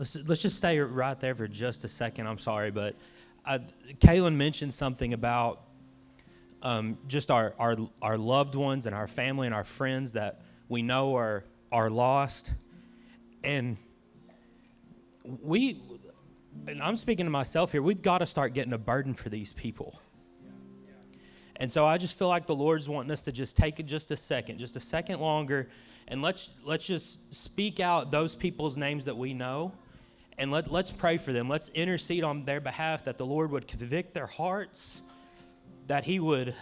let's, let's just stay right there for just a second. I'm sorry, but uh, Kaylin mentioned something about um, just our, our, our loved ones and our family and our friends that we know are, are lost. And we, and I'm speaking to myself here, we've got to start getting a burden for these people. And so I just feel like the Lord's wanting us to just take it just a second, just a second longer, and let's let's just speak out those people's names that we know, and let let's pray for them. Let's intercede on their behalf that the Lord would convict their hearts, that He would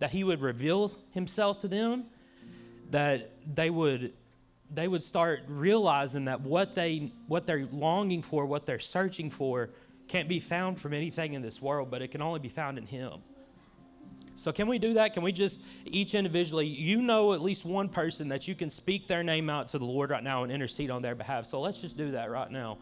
that He would reveal Himself to them, that they would they would start realizing that what they what they're longing for, what they're searching for, can't be found from anything in this world, but it can only be found in Him. So, can we do that? Can we just, each individually, you know at least one person that you can speak their name out to the Lord right now and intercede on their behalf. So, let's just do that right now.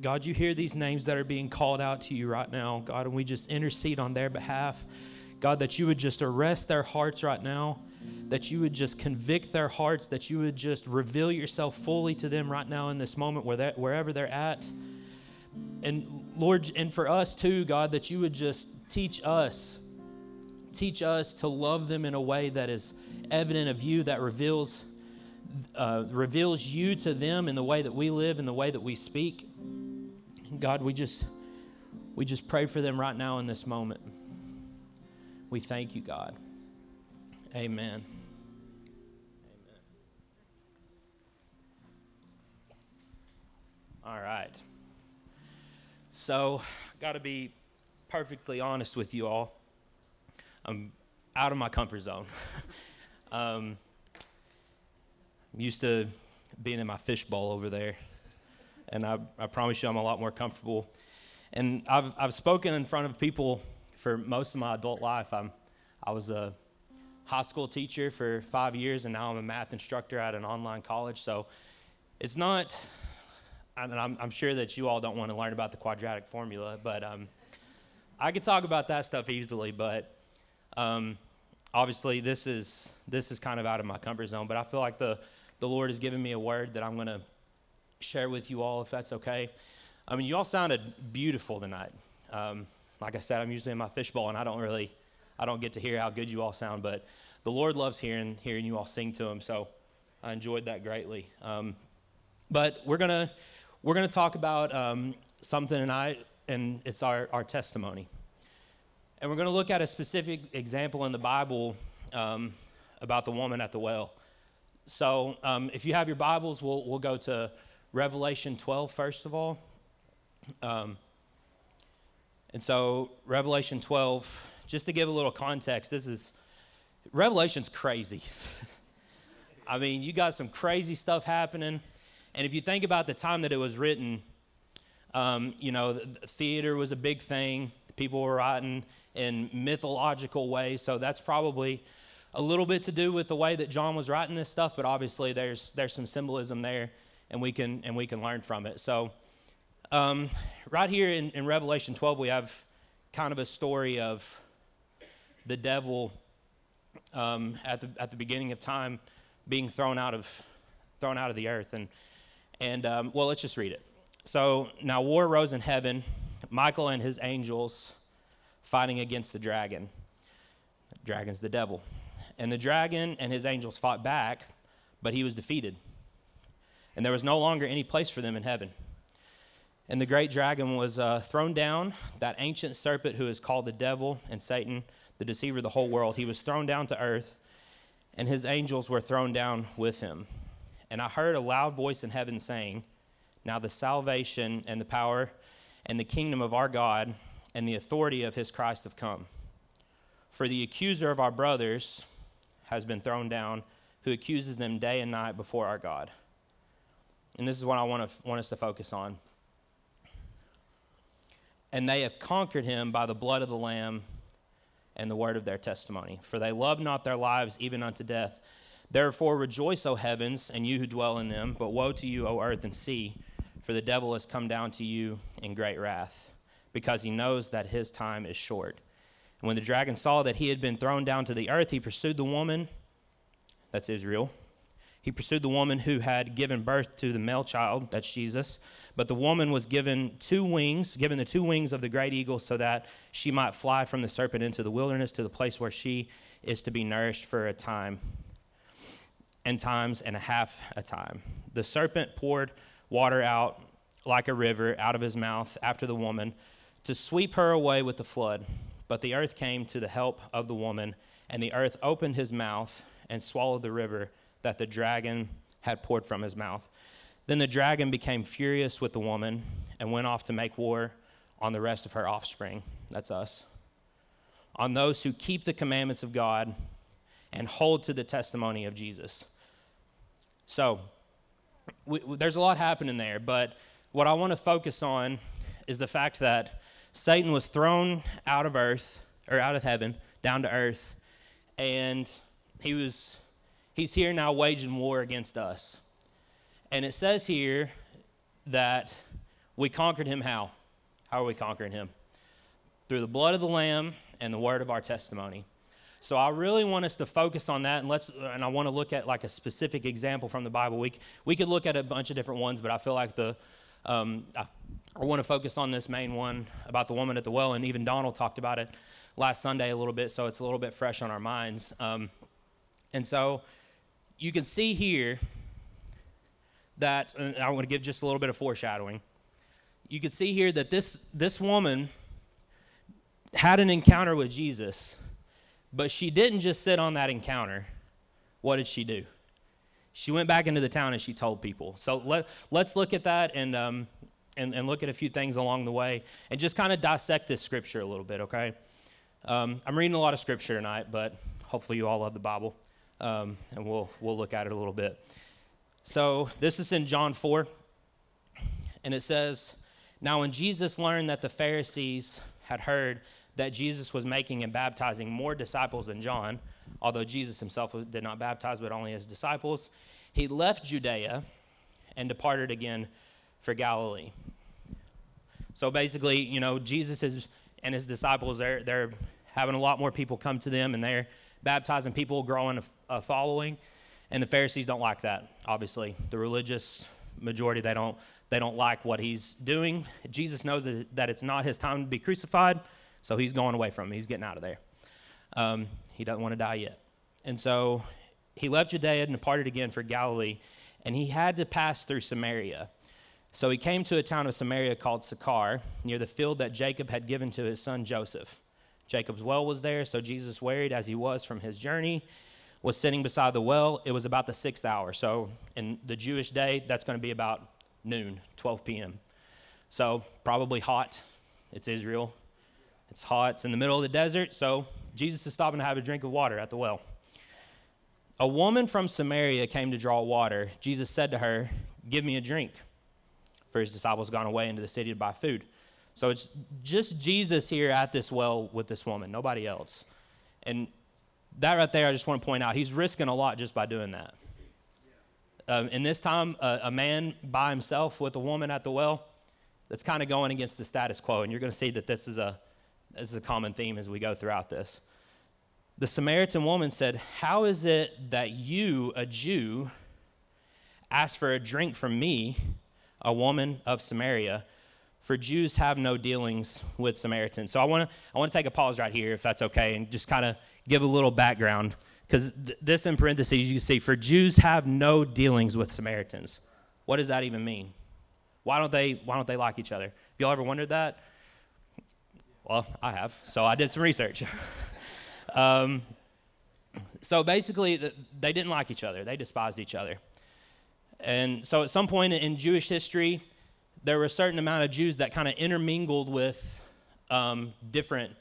God, you hear these names that are being called out to you right now, God, and we just intercede on their behalf. God, that you would just arrest their hearts right now, that you would just convict their hearts, that you would just reveal yourself fully to them right now in this moment where they're, wherever they're at. And Lord, and for us too, God, that you would just teach us, teach us to love them in a way that is evident of you, that reveals, uh, reveals you to them in the way that we live, in the way that we speak. God, we just we just pray for them right now in this moment. We thank you, God. Amen. Amen. All right. So, got to be perfectly honest with you all. I'm out of my comfort zone. um, I'm used to being in my fishbowl over there and I, I promise you I'm a lot more comfortable. And I've, I've spoken in front of people for most of my adult life. I'm, I was a high school teacher for five years, and now I'm a math instructor at an online college. So it's not, and I'm, I'm sure that you all don't want to learn about the quadratic formula, but um, I could talk about that stuff easily. But um, obviously, this is this is kind of out of my comfort zone. But I feel like the the Lord has given me a word that I'm going to share with you all, if that's okay. I mean, you all sounded beautiful tonight. Um, like I said, I'm usually in my fishbowl, and I don't really, I don't get to hear how good you all sound, but the Lord loves hearing hearing you all sing to Him. So I enjoyed that greatly. Um, but we're gonna we're gonna talk about um, something tonight, and it's our our testimony. And we're gonna look at a specific example in the Bible um, about the woman at the well. So um, if you have your Bibles, we'll we'll go to Revelation 12, first of all. Um, and so, Revelation 12, just to give a little context, this is Revelation's crazy. I mean, you got some crazy stuff happening. And if you think about the time that it was written, um, you know, the, the theater was a big thing. People were writing in mythological ways. So that's probably a little bit to do with the way that John was writing this stuff, but obviously there's, there's some symbolism there and we can and we can learn from it. So, um, right here in, in Revelation 12, we have kind of a story of the devil um, at the at the beginning of time being thrown out of thrown out of the earth, and and um, well, let's just read it. So now war rose in heaven, Michael and his angels fighting against the dragon. The dragon's the devil, and the dragon and his angels fought back, but he was defeated and there was no longer any place for them in heaven. And the great dragon was uh, thrown down, that ancient serpent who is called the devil and Satan, the deceiver of the whole world. He was thrown down to earth, and his angels were thrown down with him. And I heard a loud voice in heaven saying, Now the salvation and the power and the kingdom of our God and the authority of his Christ have come. For the accuser of our brothers has been thrown down, who accuses them day and night before our God. And this is what I want, to, want us to focus on. And they have conquered him by the blood of the Lamb and the word of their testimony. For they love not their lives even unto death. Therefore rejoice, O heavens, and you who dwell in them. But woe to you, O earth and sea, for the devil has come down to you in great wrath, because he knows that his time is short. And when the dragon saw that he had been thrown down to the earth, he pursued the woman, that's Israel. He pursued the woman who had given birth to the male child, that's Jesus. But the woman was given two wings, given the two wings of the great eagle, so that she might fly from the serpent into the wilderness to the place where she is to be nourished for a time and times and a half a time. The serpent poured water out like a river out of his mouth after the woman to sweep her away with the flood. But the earth came to the help of the woman, and the earth opened his mouth and swallowed the river that the dragon had poured from his mouth. Then the dragon became furious with the woman and went off to make war on the rest of her offspring. That's us. On those who keep the commandments of God and hold to the testimony of Jesus. So, we, there's a lot happening there, but what I want to focus on is the fact that Satan was thrown out of earth, or out of heaven, down to earth, and he was he's here now waging war against us. And it says here that we conquered him how? How are we conquering him? Through the blood of the Lamb and the word of our testimony. So I really want us to focus on that, and let's. And I want to look at like a specific example from the Bible. We we could look at a bunch of different ones, but I feel like the um, I, I want to focus on this main one about the woman at the well, and even Donald talked about it last Sunday a little bit, so it's a little bit fresh on our minds. Um, and so you can see here that, and I want to give just a little bit of foreshadowing. You can see here that this, this woman had an encounter with Jesus, but she didn't just sit on that encounter. What did she do? She went back into the town and she told people. So let, let's look at that and, um, and, and look at a few things along the way and just kind of dissect this scripture a little bit, okay? Um, I'm reading a lot of scripture tonight, but hopefully you all love the Bible, um, and we'll, we'll look at it a little bit. So this is in John 4, and it says, Now when Jesus learned that the Pharisees had heard that Jesus was making and baptizing more disciples than John, although Jesus himself did not baptize, but only his disciples, he left Judea and departed again for Galilee. So basically, you know, Jesus is, and his disciples, they're, they're having a lot more people come to them, and they're baptizing people, growing a, a following. And the Pharisees don't like that, obviously. The religious majority, they don't, they don't like what he's doing. Jesus knows that it's not his time to be crucified, so he's going away from him. He's getting out of there. Um, he doesn't want to die yet. And so he left Judea and departed again for Galilee, and he had to pass through Samaria. So he came to a town of Samaria called Sychar, near the field that Jacob had given to his son Joseph. Jacob's well was there, so Jesus, wearied as he was from his journey, was sitting beside the well. It was about the sixth hour. So in the Jewish day, that's going to be about noon, 12 p.m. So probably hot. It's Israel. It's hot. It's in the middle of the desert. So Jesus is stopping to have a drink of water at the well. A woman from Samaria came to draw water. Jesus said to her, Give me a drink. For his disciples gone away into the city to buy food. So it's just Jesus here at this well with this woman, nobody else. And that right there, I just want to point out, he's risking a lot just by doing that. Um, in this time, a, a man by himself with a woman at the well, that's kind of going against the status quo. And you're going to see that this is a, this is a common theme as we go throughout this. The Samaritan woman said, How is it that you, a Jew, ask for a drink from me, a woman of Samaria? For Jews have no dealings with Samaritans. So I want to I want to take a pause right here, if that's okay, and just kind of give a little background because th- this in parentheses you can see for Jews have no dealings with Samaritans. What does that even mean? Why don't they why don't they like each other? Have y'all ever wondered that? Well, I have, so I did some research. um, so basically, they didn't like each other. They despised each other. And so at some point in Jewish history, there were a certain amount of Jews that kind of intermingled with um, different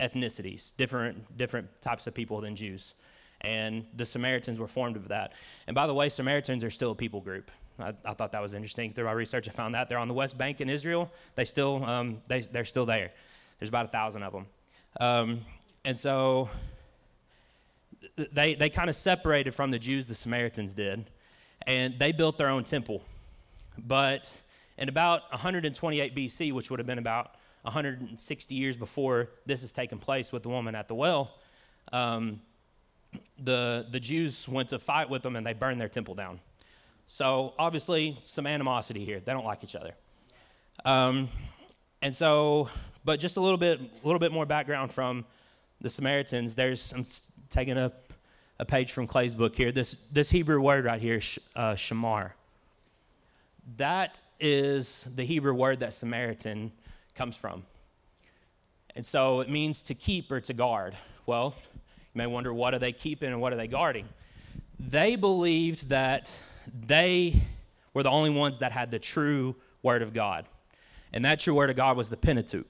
ethnicities, different, different types of people than Jews. And the Samaritans were formed of that. And by the way, Samaritans are still a people group. I, I, thought that was interesting. Through my research, I found that they're on the West Bank in Israel. They still, um, they, they're still there. There's about a thousand of them. Um, and so they, they kind of separated from the Jews, the Samaritans did, and they built their own temple. But in about 128 BC, which would have been about 160 years before this has taken place with the woman at the well, um, the, the Jews went to fight with them and they burned their temple down. So obviously, some animosity here. They don't like each other. Um, and so, but just a little bit, a little bit more background from the Samaritans. There's I'm taking a, a page from Clay's book here. This this Hebrew word right here, uh, shamar. That is the Hebrew word that Samaritan comes from. And so it means to keep or to guard. Well, you may wonder what are they keeping and what are they guarding? They believed that they were the only ones that had the true word of God. And that true word of God was the Pentateuch,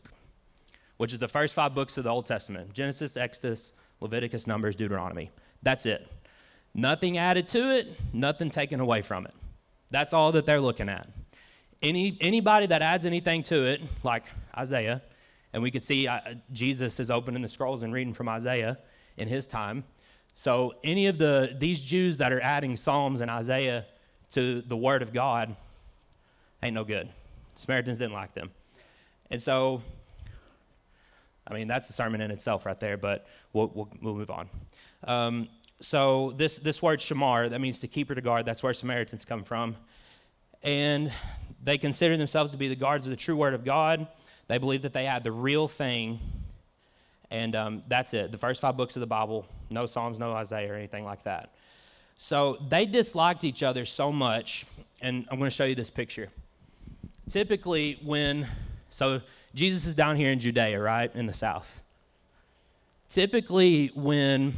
which is the first five books of the Old Testament Genesis, Exodus, Leviticus, Numbers, Deuteronomy. That's it. Nothing added to it, nothing taken away from it. That's all that they're looking at. Any, anybody that adds anything to it, like Isaiah, and we could see uh, Jesus is opening the scrolls and reading from Isaiah in his time. So any of the these Jews that are adding Psalms and Isaiah to the Word of God ain't no good. Samaritans didn't like them, and so I mean that's a sermon in itself right there. But we'll we'll, we'll move on. Um, so this this word shamar that means to keep or to guard. That's where Samaritans come from, and they consider themselves to be the guards of the true Word of God. They believe that they had the real thing and um, that's it. The first five books of the Bible, no Psalms, no Isaiah, or anything like that. So they disliked each other so much, and I'm going to show you this picture. Typically, when, so Jesus is down here in Judea, right, in the south. Typically, when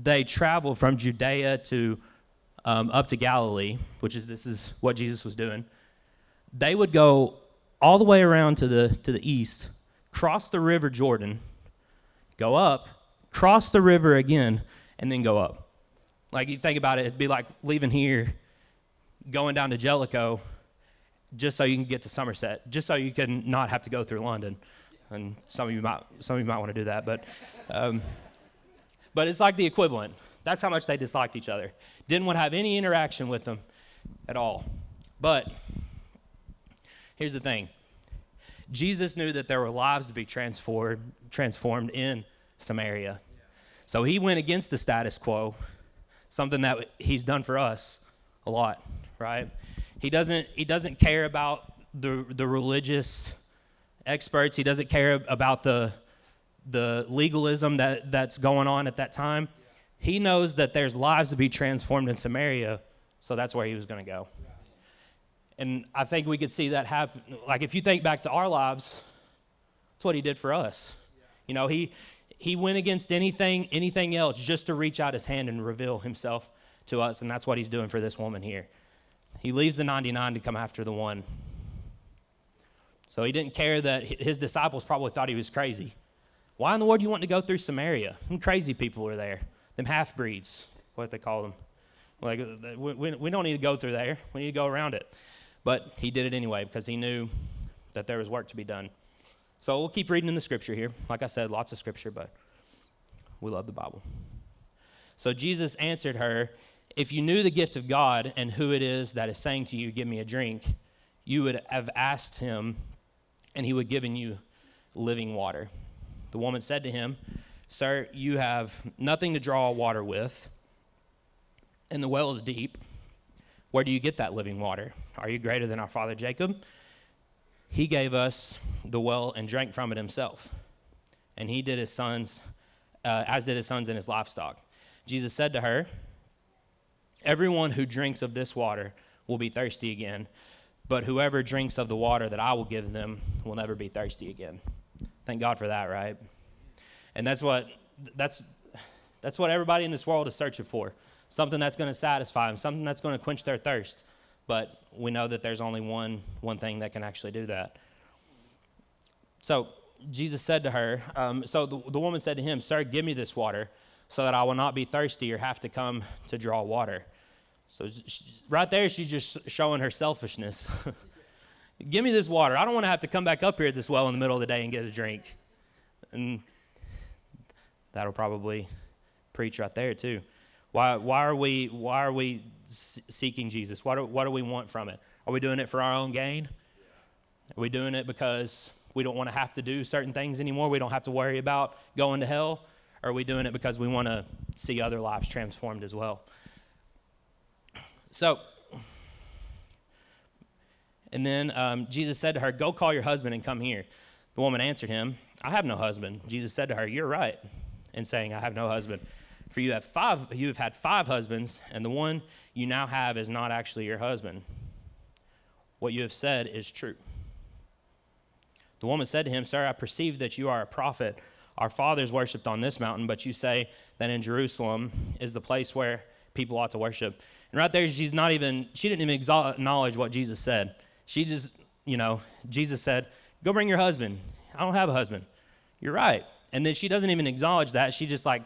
they travel from Judea to um, up to Galilee, which is this is what Jesus was doing, they would go all the way around to the to the east, cross the river Jordan, go up, cross the river again, and then go up. Like you think about it, it'd be like leaving here, going down to Jellico, just so you can get to Somerset, just so you can not have to go through London. And some of you might, some of you might want to do that, but, um, but it's like the equivalent. That's how much they disliked each other. Didn't want to have any interaction with them at all. But here's the thing Jesus knew that there were lives to be transformed, transformed in Samaria. So he went against the status quo, something that he's done for us a lot, right? He doesn't, he doesn't care about the, the religious experts. He doesn't care about the, the legalism that, that's going on at that time. He knows that there's lives to be transformed in Samaria, so that's where he was going to go. And I think we could see that happen. Like if you think back to our lives, that's what he did for us. You know, he he went against anything anything else just to reach out his hand and reveal himself to us, and that's what he's doing for this woman here. He leaves the 99 to come after the one. So he didn't care that his disciples probably thought he was crazy. Why in the world do you want to go through Samaria? Some crazy people were there. Them half breeds, what they call them. Like, uh, we, we don't need to go through there. We need to go around it. But he did it anyway because he knew that there was work to be done. So we'll keep reading in the scripture here. Like I said, lots of scripture, but we love the Bible. So Jesus answered her, If you knew the gift of God and who it is that is saying to you, Give me a drink, you would have asked him, and he would have given you living water. The woman said to him, Sir, you have nothing to draw water with, and the well is deep. Where do you get that living water? Are you greater than our father Jacob? He gave us the well and drank from it himself. And he did his sons, uh, as did his sons and his livestock. Jesus said to her, Everyone who drinks of this water will be thirsty again, but whoever drinks of the water that I will give them will never be thirsty again. Thank God for that, right? And that's what that's that's what everybody in this world is searching for something that's going to satisfy them, something that's going to quench their thirst. But we know that there's only one, one thing that can actually do that. So Jesus said to her, um, so the, the woman said to him, Sir, give me this water so that I will not be thirsty or have to come to draw water. So she, right there, she's just showing her selfishness. Give me this water. I don't want to have to come back up here at this well in the middle of the day and get a drink. And that'll probably preach right there too. Why, why are we, why are we seeking Jesus? What do, what do we want from it? Are we doing it for our own gain? Are we doing it because we don't want to have to do certain things anymore? We don't have to worry about going to hell? Or are we doing it because we want to see other lives transformed as well? So, and then um, Jesus said to her, Go call your husband and come here. The woman answered him, I have no husband. Jesus said to her, You're right in saying, I have no husband. For you have five, you have had five husbands, and the one you now have is not actually your husband. What you have said is true. The woman said to him, Sir, I perceive that you are a prophet. Our fathers worshipped on this mountain, but you say that in Jerusalem is the place where people ought to worship. And right there, she's not even, she didn't even acknowledge what Jesus said. She just, you know, Jesus said, Go bring your husband. I don't have a husband. You're right. And then she doesn't even acknowledge that. She just like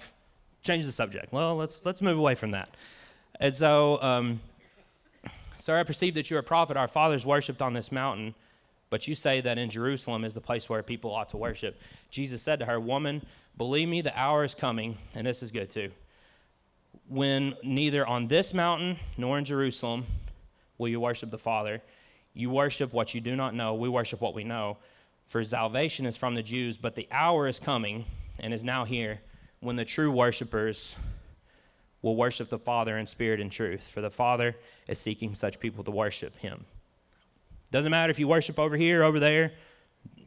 changes the subject. Well, let's let's move away from that. And so, um, sir, I perceive that you're a prophet. Our fathers worshipped on this mountain, but you say that in Jerusalem is the place where people ought to worship. Jesus said to her, Woman, believe me, the hour is coming, and this is good too, when neither on this mountain nor in Jerusalem will you worship the Father. You worship what you do not know. We worship what we know. For salvation is from the Jews, but the hour is coming and is now here when the true worshipers will worship the Father in spirit and truth. For the Father is seeking such people to worship him. Doesn't matter if you worship over here, over there.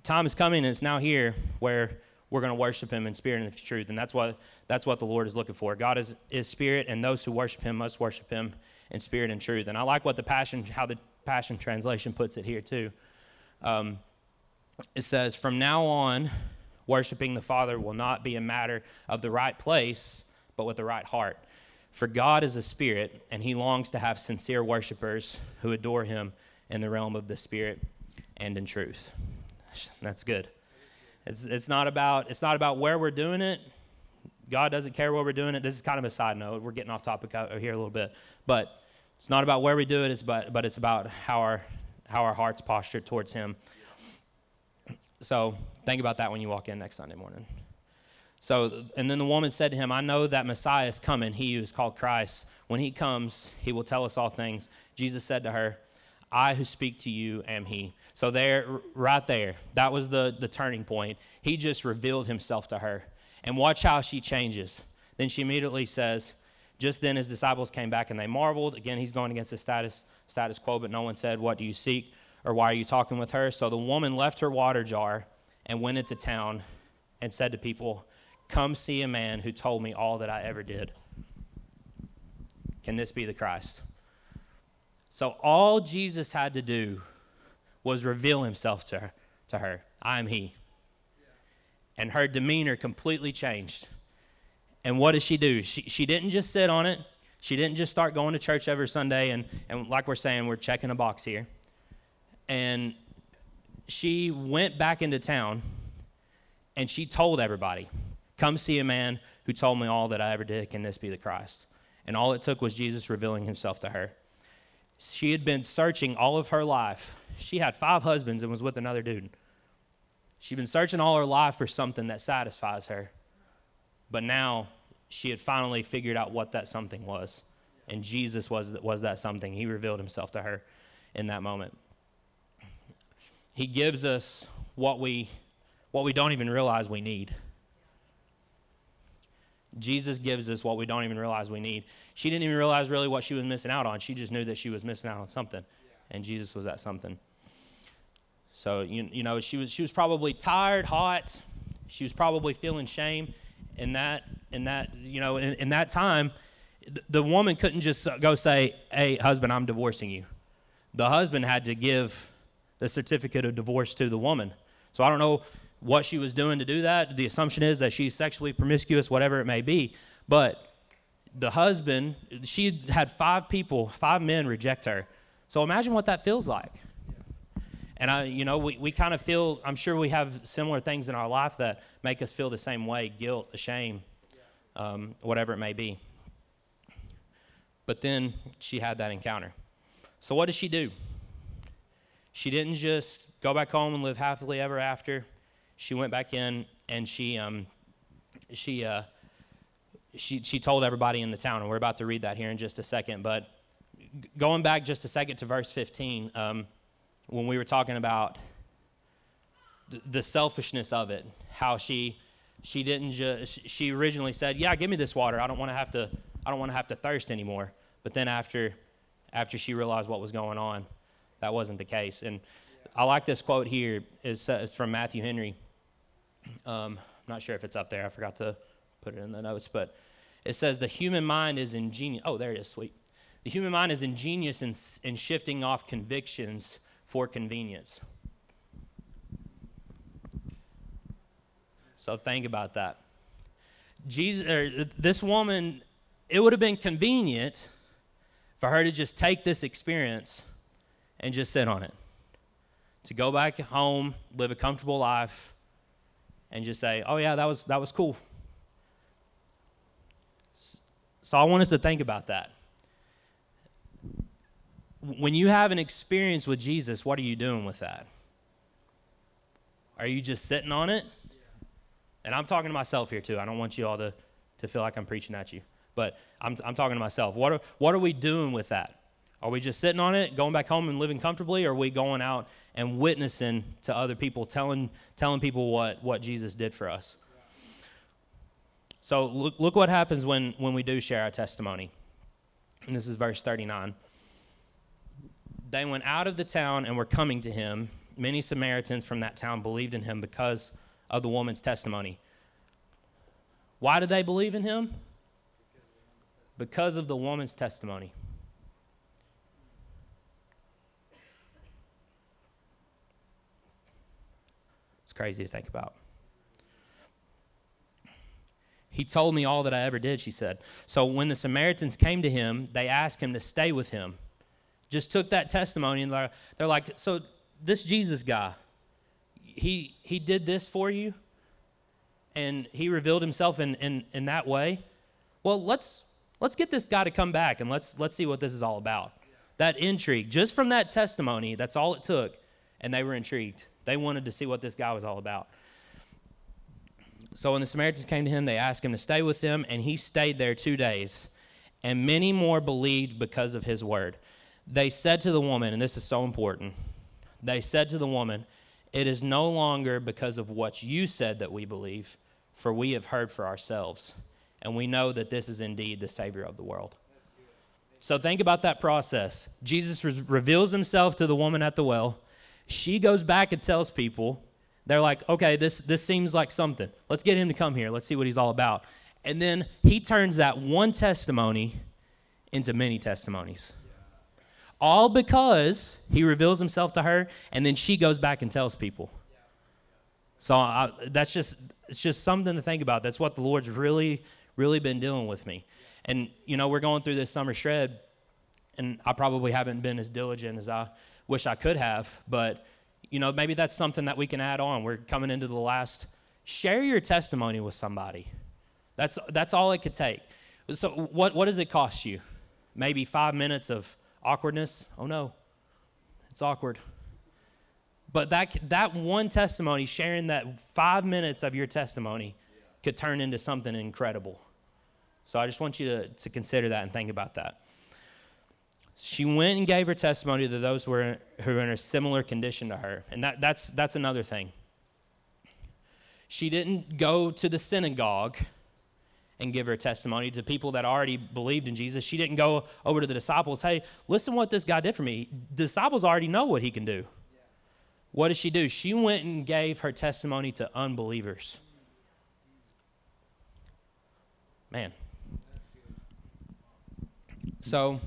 Time is coming and it's now here where we're going to worship him in spirit and truth. And that's what, that's what the Lord is looking for. God is, is spirit, and those who worship him must worship him in spirit and truth. And I like what the Passion, how the Passion Translation puts it here too. Um, it says, From now on, worshiping the Father will not be a matter of the right place, but with the right heart. For God is a spirit, and he longs to have sincere worshipers who adore him in the realm of the spirit and in truth. That's good. It's, it's, not about, it's not about where we're doing it. God doesn't care where we're doing it. This is kind of a side note. We're getting off topic here a little bit. But it's not about where we do it, it's about, but it's about how our, how our heart's postured towards him. So think about that when you walk in next Sunday morning. So, and then the woman said to him, I know that Messiah is coming, he who is called Christ. When he comes, he will tell us all things. Jesus said to her, I who speak to you am he. So, there, right there, that was the, the turning point. He just revealed himself to her. And watch how she changes. Then she immediately says, Just then his disciples came back and they marveled. Again, he's going against the status, status quo, but no one said, What do you seek? Or why are you talking with her? So the woman left her water jar and went into town and said to people, Come see a man who told me all that I ever did. Can this be the Christ? So all Jesus had to do was reveal himself to her. To her. I am he. And her demeanor completely changed. And what does she do? She, she didn't just sit on it. She didn't just start going to church every Sunday and, and like we're saying, we're checking a box here and she went back into town and she told everybody, Come see a man who told me all that I ever did. Can this be the Christ? And all it took was Jesus revealing himself to her. She had been searching all of her life. She had five husbands and was with another dude. She'd been searching all her life for something that satisfies her. But now she had finally figured out what that something was. And Jesus was, was that something. He revealed himself to her in that moment. He gives us what we, what we don't even realize we need. Jesus gives us what we don't even realize we need. She didn't even realize really what she was missing out on. She just knew that she was missing out on something. And Jesus was that something. So, you, you know, she was, she was probably tired, hot. She was probably feeling shame. In that, in that, you know, in, in that time, the woman couldn't just go say, Hey, husband, I'm divorcing you. The husband had to give the certificate of divorce to the woman. So I don't know what she was doing to do that. The assumption is that she's sexually promiscuous, whatever it may be. But the husband, she had five people, five men reject her. So imagine what that feels like. And I, you know, we, we kind of feel, I'm sure we have similar things in our life that make us feel the same way guilt, shame, um, whatever it may be. But then she had that encounter. So, what does she do? She didn't just go back home and live happily ever after. She went back in and she, um, she, uh, she, she told everybody in the town, and we're about to read that here in just a second. But going back just a second to verse 15, um, when we were talking about the selfishness of it, how she she didn't just she originally said, "Yeah, give me this water. I don't want to have to I don't want to have to thirst anymore." But then after after she realized what was going on, that wasn't the case. And I like this quote here. It's, uh, it's from Matthew Henry. Um, I'm not sure if it's up there. I forgot to put it in the notes, but it says the human mind is ingenious. Oh, there it is. Sweet. The human mind is ingenious in, in shifting off convictions for convenience. So think about that. Jesus, this woman, it would have been convenient for her to just take this experience and just sit on it. To go back home, live a comfortable life, and just say, "Oh yeah, that was that was cool." So I want us to think about that. When you have an experience with Jesus, what are you doing with that? Are you just sitting on it? And I'm talking to myself here too. I don't want you all to, to feel like I'm preaching at you. But I'm, I'm talking to myself. What are, what are we doing with that? Are we just sitting on it, going back home and living comfortably, or are we going out and witnessing to other people, telling, telling people what, what Jesus did for us? So look, look what happens when, when we do share our testimony. And this is verse 39. They went out of the town and were coming to him. Many Samaritans from that town believed in him because of the woman's testimony. Why did they believe in him? Because of the woman's testimony. It's crazy to think about. He told me all that I ever did, she said. So when the Samaritans came to him, they asked him to stay with him. Just took that testimony and they're like, So this Jesus guy, he, he did this for you and he revealed himself in, in, in that way. Well, let's, let's get this guy to come back and let's, let's see what this is all about. That intrigue, just from that testimony, that's all it took. And they were intrigued. They wanted to see what this guy was all about. So when the Samaritans came to him, they asked him to stay with them, and he stayed there two days. And many more believed because of his word. They said to the woman, and this is so important, they said to the woman, it is no longer because of what you said that we believe, for we have heard for ourselves, and we know that this is indeed the Savior of the world. So think about that process. Jesus re- reveals himself to the woman at the well. She goes back and tells people, they're like, okay, this, this seems like something. Let's get him to come here. Let's see what he's all about. And then he turns that one testimony into many testimonies all because he reveals himself to her and then she goes back and tells people so I, that's just it's just something to think about that's what the lord's really really been dealing with me and you know we're going through this summer shred and i probably haven't been as diligent as i wish i could have but you know maybe that's something that we can add on we're coming into the last share your testimony with somebody that's that's all it could take so what what does it cost you maybe five minutes of Awkwardness? Oh no, it's awkward. But that, that one testimony, sharing that five minutes of your testimony, could turn into something incredible. So I just want you to, to consider that and think about that. She went and gave her testimony to those who were, who were in a similar condition to her. And that, that's, that's another thing. She didn't go to the synagogue and give her testimony to people that already believed in Jesus. She didn't go over to the disciples, hey, listen what this guy did for me. disciples already know what he can do. What did she do? She went and gave her testimony to unbelievers. Man. So,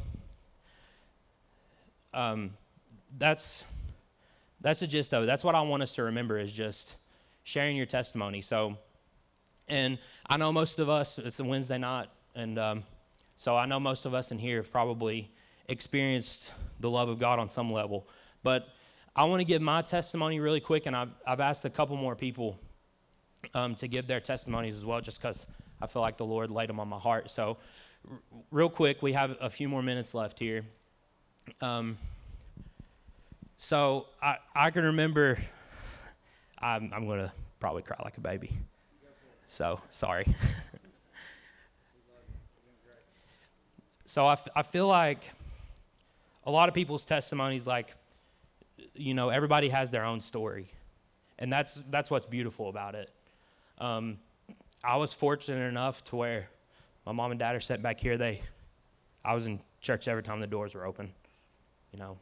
um, that's that's the gist of it. That's what I want us to remember is just sharing your testimony. So, and I know most of us, it's a Wednesday night, and um, so I know most of us in here have probably experienced the love of God on some level. But I want to give my testimony really quick, and I've, I've asked a couple more people um, to give their testimonies as well, just because I feel like the Lord laid them on my heart. So, r- real quick, we have a few more minutes left here. Um, so I, I can remember, I'm, I'm going to probably cry like a baby. So sorry. so I, f- I feel like a lot of people's testimonies, like, you know, everybody has their own story. And that's, that's what's beautiful about it. Um, I was fortunate enough to where my mom and dad are sitting back here. They, I was in church every time the doors were open, you know.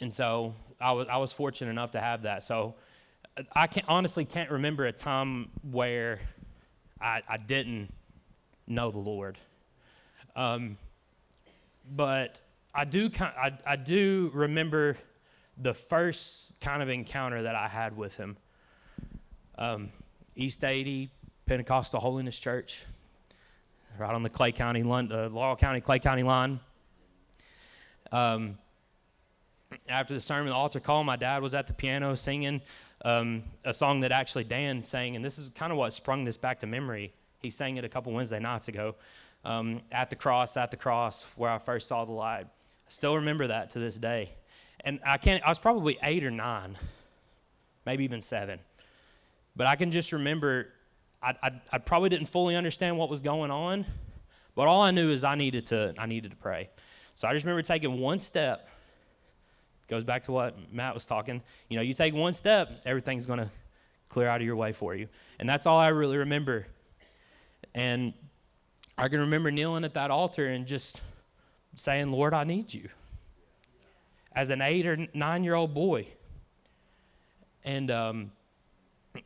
And so I was, I was fortunate enough to have that. So I can honestly can't remember a time where I, I didn't know the Lord. Um, but I do, I, I do remember the first kind of encounter that I had with him. Um, East 80 Pentecostal Holiness Church, right on the Clay County, uh, Laurel County, Clay County line. Um, after the sermon, the altar call, my dad was at the piano singing um, a song that actually Dan sang, and this is kind of what sprung this back to memory. He sang it a couple Wednesday nights ago. Um, at the cross, at the cross, where I first saw the light. I still remember that to this day. And I can't, I was probably eight or nine, maybe even seven. But I can just remember I, I, I probably didn't fully understand what was going on, but all I knew is I needed to, I needed to pray. So I just remember taking one step. Goes back to what Matt was talking. You know, you take one step, everything's going to clear out of your way for you. And that's all I really remember. And I can remember kneeling at that altar and just saying, Lord, I need you. As an eight or nine year old boy. And um,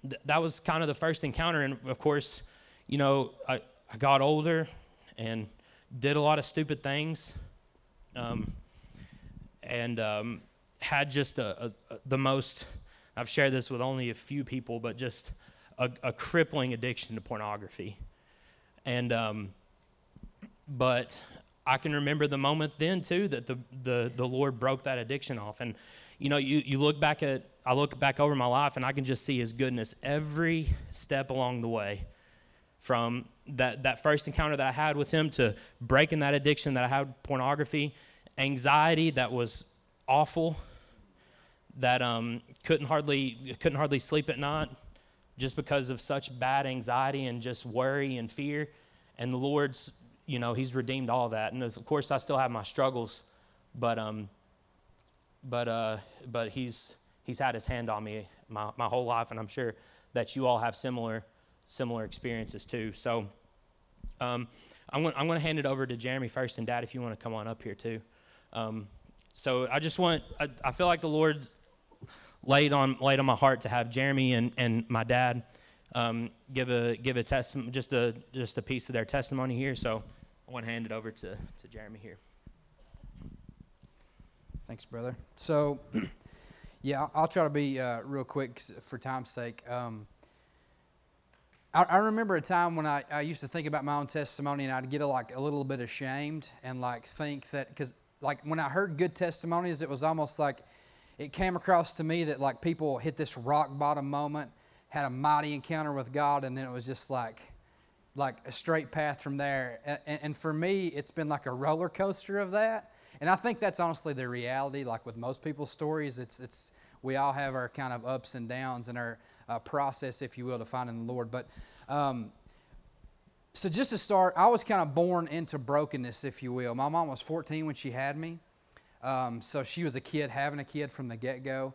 th- that was kind of the first encounter. And of course, you know, I, I got older and did a lot of stupid things. Um, and um, had just a, a, a, the most, I've shared this with only a few people, but just a, a crippling addiction to pornography. And, um, but I can remember the moment then too that the, the, the Lord broke that addiction off. And, you know, you, you look back at, I look back over my life and I can just see his goodness every step along the way. From that, that first encounter that I had with him to breaking that addiction that I had pornography, anxiety that was awful, that um, couldn't hardly couldn't hardly sleep at night, just because of such bad anxiety and just worry and fear. And the Lord's, you know, He's redeemed all that. And of course, I still have my struggles, but um, but uh, but He's He's had His hand on me my my whole life, and I'm sure that you all have similar similar experiences too. So. Um, I'm going, I'm to hand it over to Jeremy first, and Dad, if you want to come on up here too. Um, so I just want, I, I, feel like the Lord's laid on, laid on my heart to have Jeremy and, and my dad um, give a, give a testimony, just a, just a piece of their testimony here. So I want to hand it over to, to Jeremy here. Thanks, brother. So, yeah, I'll try to be uh, real quick for time's sake. Um, I, I, remember a time when I, I used to think about my own testimony and I'd get a, like a little bit ashamed and like think that because like when I heard good testimonies, it was almost like it came across to me that like people hit this rock bottom moment, had a mighty encounter with God, and then it was just like like a straight path from there. And, and for me, it's been like a roller coaster of that. And I think that's honestly the reality. Like with most people's stories, it's it's we all have our kind of ups and downs and our uh, process, if you will, to finding the Lord. But um, so just to start, I was kind of born into brokenness, if you will. My mom was 14 when she had me, um, so she was a kid having a kid from the get-go.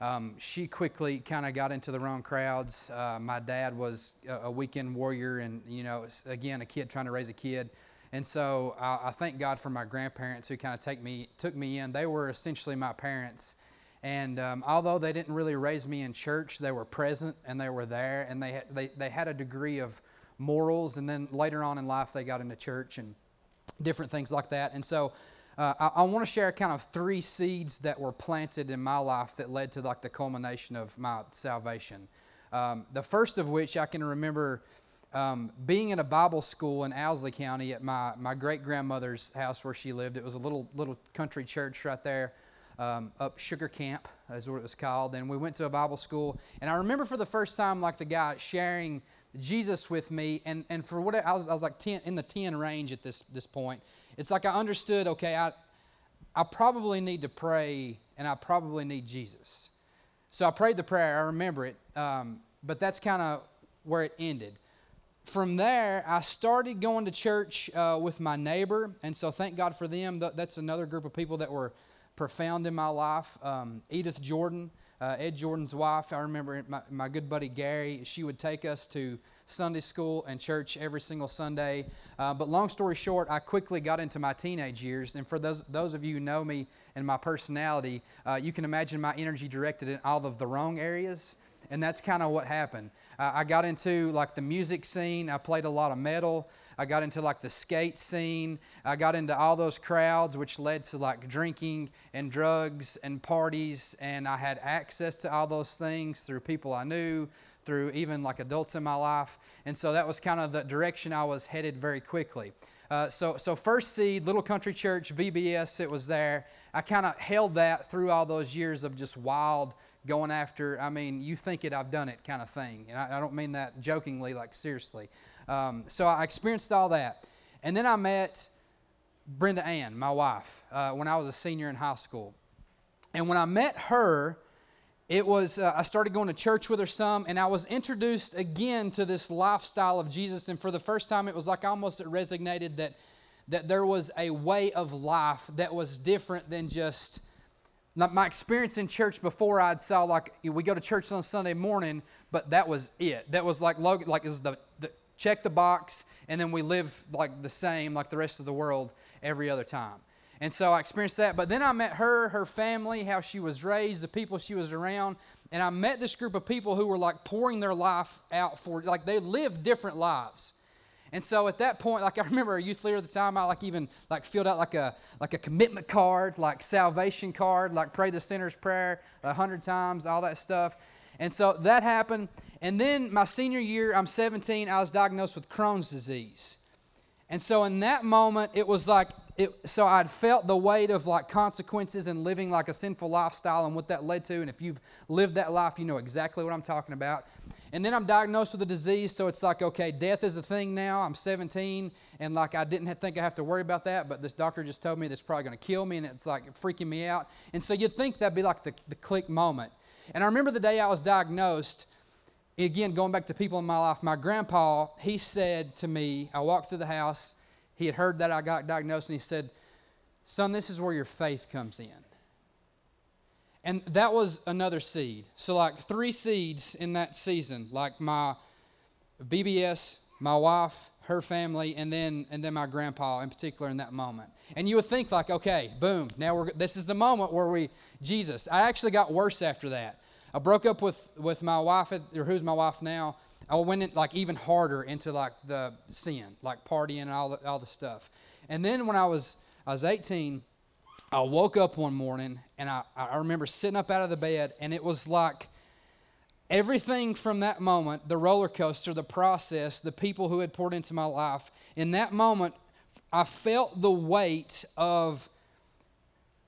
Um, she quickly kind of got into the wrong crowds. Uh, my dad was a, a, weekend warrior, and you know, again, a kid trying to raise a kid. And so I, I thank God for my grandparents who kind of take me took me in. They were essentially my parents. And um, although they didn't really raise me in church, they were present and they were there, and they they they had a degree of morals, and then later on in life they got into church and different things like that. And so uh, I, I want to share kind of three seeds that were planted in my life that led to like the culmination of my salvation. Um, the first of which I can remember um, being in a Bible school in Owsley County at my, my great grandmother's house where she lived. It was a little little country church right there. Um, up Sugar Camp is what it was called, and we went to a Bible school. And I remember for the first time, like the guy sharing Jesus with me, and, and for what I was, I was like 10, in the 10 range at this, this point. It's like I understood, okay, I, I probably need to pray and I probably need Jesus. So I prayed the prayer, I remember it, um, but that's kind of where it ended. From there, I started going to church uh, with my neighbor, and so thank God for them. That's another group of people that were profound in my life. Um, Edith Jordan, uh, Ed Jordan's wife. I remember my, my good buddy Gary, she would take us to Sunday school and church every single Sunday. Uh, but long story short, I quickly got into my teenage years. And for those, those of you who know me and my personality, uh, you can imagine my energy directed in all of the wrong areas. And that's kind of what happened. Uh, I got into like the music scene, I played a lot of metal. I got into like the skate scene. I got into all those crowds, which led to like drinking and drugs and parties. And I had access to all those things through people I knew, through even like adults in my life. And so that was kind of the direction I was headed very quickly. Uh, so, so First Seed, Little Country Church, VBS, it was there. I kind of held that through all those years of just wild going after, I mean, you think it, I've done it kind of thing. And I, I don't mean that jokingly, like seriously. Um, so I experienced all that. And then I met Brenda Ann, my wife, uh, when I was a senior in high school. And when I met her, it was uh, i started going to church with her some and i was introduced again to this lifestyle of jesus and for the first time it was like almost it resonated that that there was a way of life that was different than just my experience in church before i'd saw like we go to church on sunday morning but that was it that was like like it was the, the check the box, and then we live like the same, like the rest of the world, every other time. And so I experienced that. But then I met her, her family, how she was raised, the people she was around. And I met this group of people who were like pouring their life out for, like they lived different lives. And so at that point, like I remember a youth leader at the time, I like even like filled out like a like a commitment card, like salvation card, like pray the sinner's prayer a hundred times, all that stuff. And so that happened. And then my senior year, I'm 17, I was diagnosed with Crohn's disease. And so in that moment, it was like, it, so I'd felt the weight of like consequences and living like a sinful lifestyle and what that led to. And if you've lived that life, you know exactly what I'm talking about. And then I'm diagnosed with a disease, so it's like, okay, death is a thing now. I'm 17, and like I didn't think I have to worry about that, but this doctor just told me that's probably going to kill me, and it's like freaking me out. And so you'd think that'd be like the, the click moment. And I remember the day I was diagnosed, again, going back to people in my life, my grandpa, he said to me, I walked through the house, he had heard that I got diagnosed, and he said, Son, this is where your faith comes in. And that was another seed. So, like three seeds in that season, like my VBS, my wife, her family, and then and then my grandpa in particular in that moment. And you would think like, okay, boom, now we're this is the moment where we Jesus. I actually got worse after that. I broke up with, with my wife, or who's my wife now. I went in, like even harder into like the sin, like partying and all the, all the stuff. And then when I was I was 18, I woke up one morning and I, I remember sitting up out of the bed and it was like everything from that moment, the roller coaster, the process, the people who had poured into my life, in that moment, I felt the weight of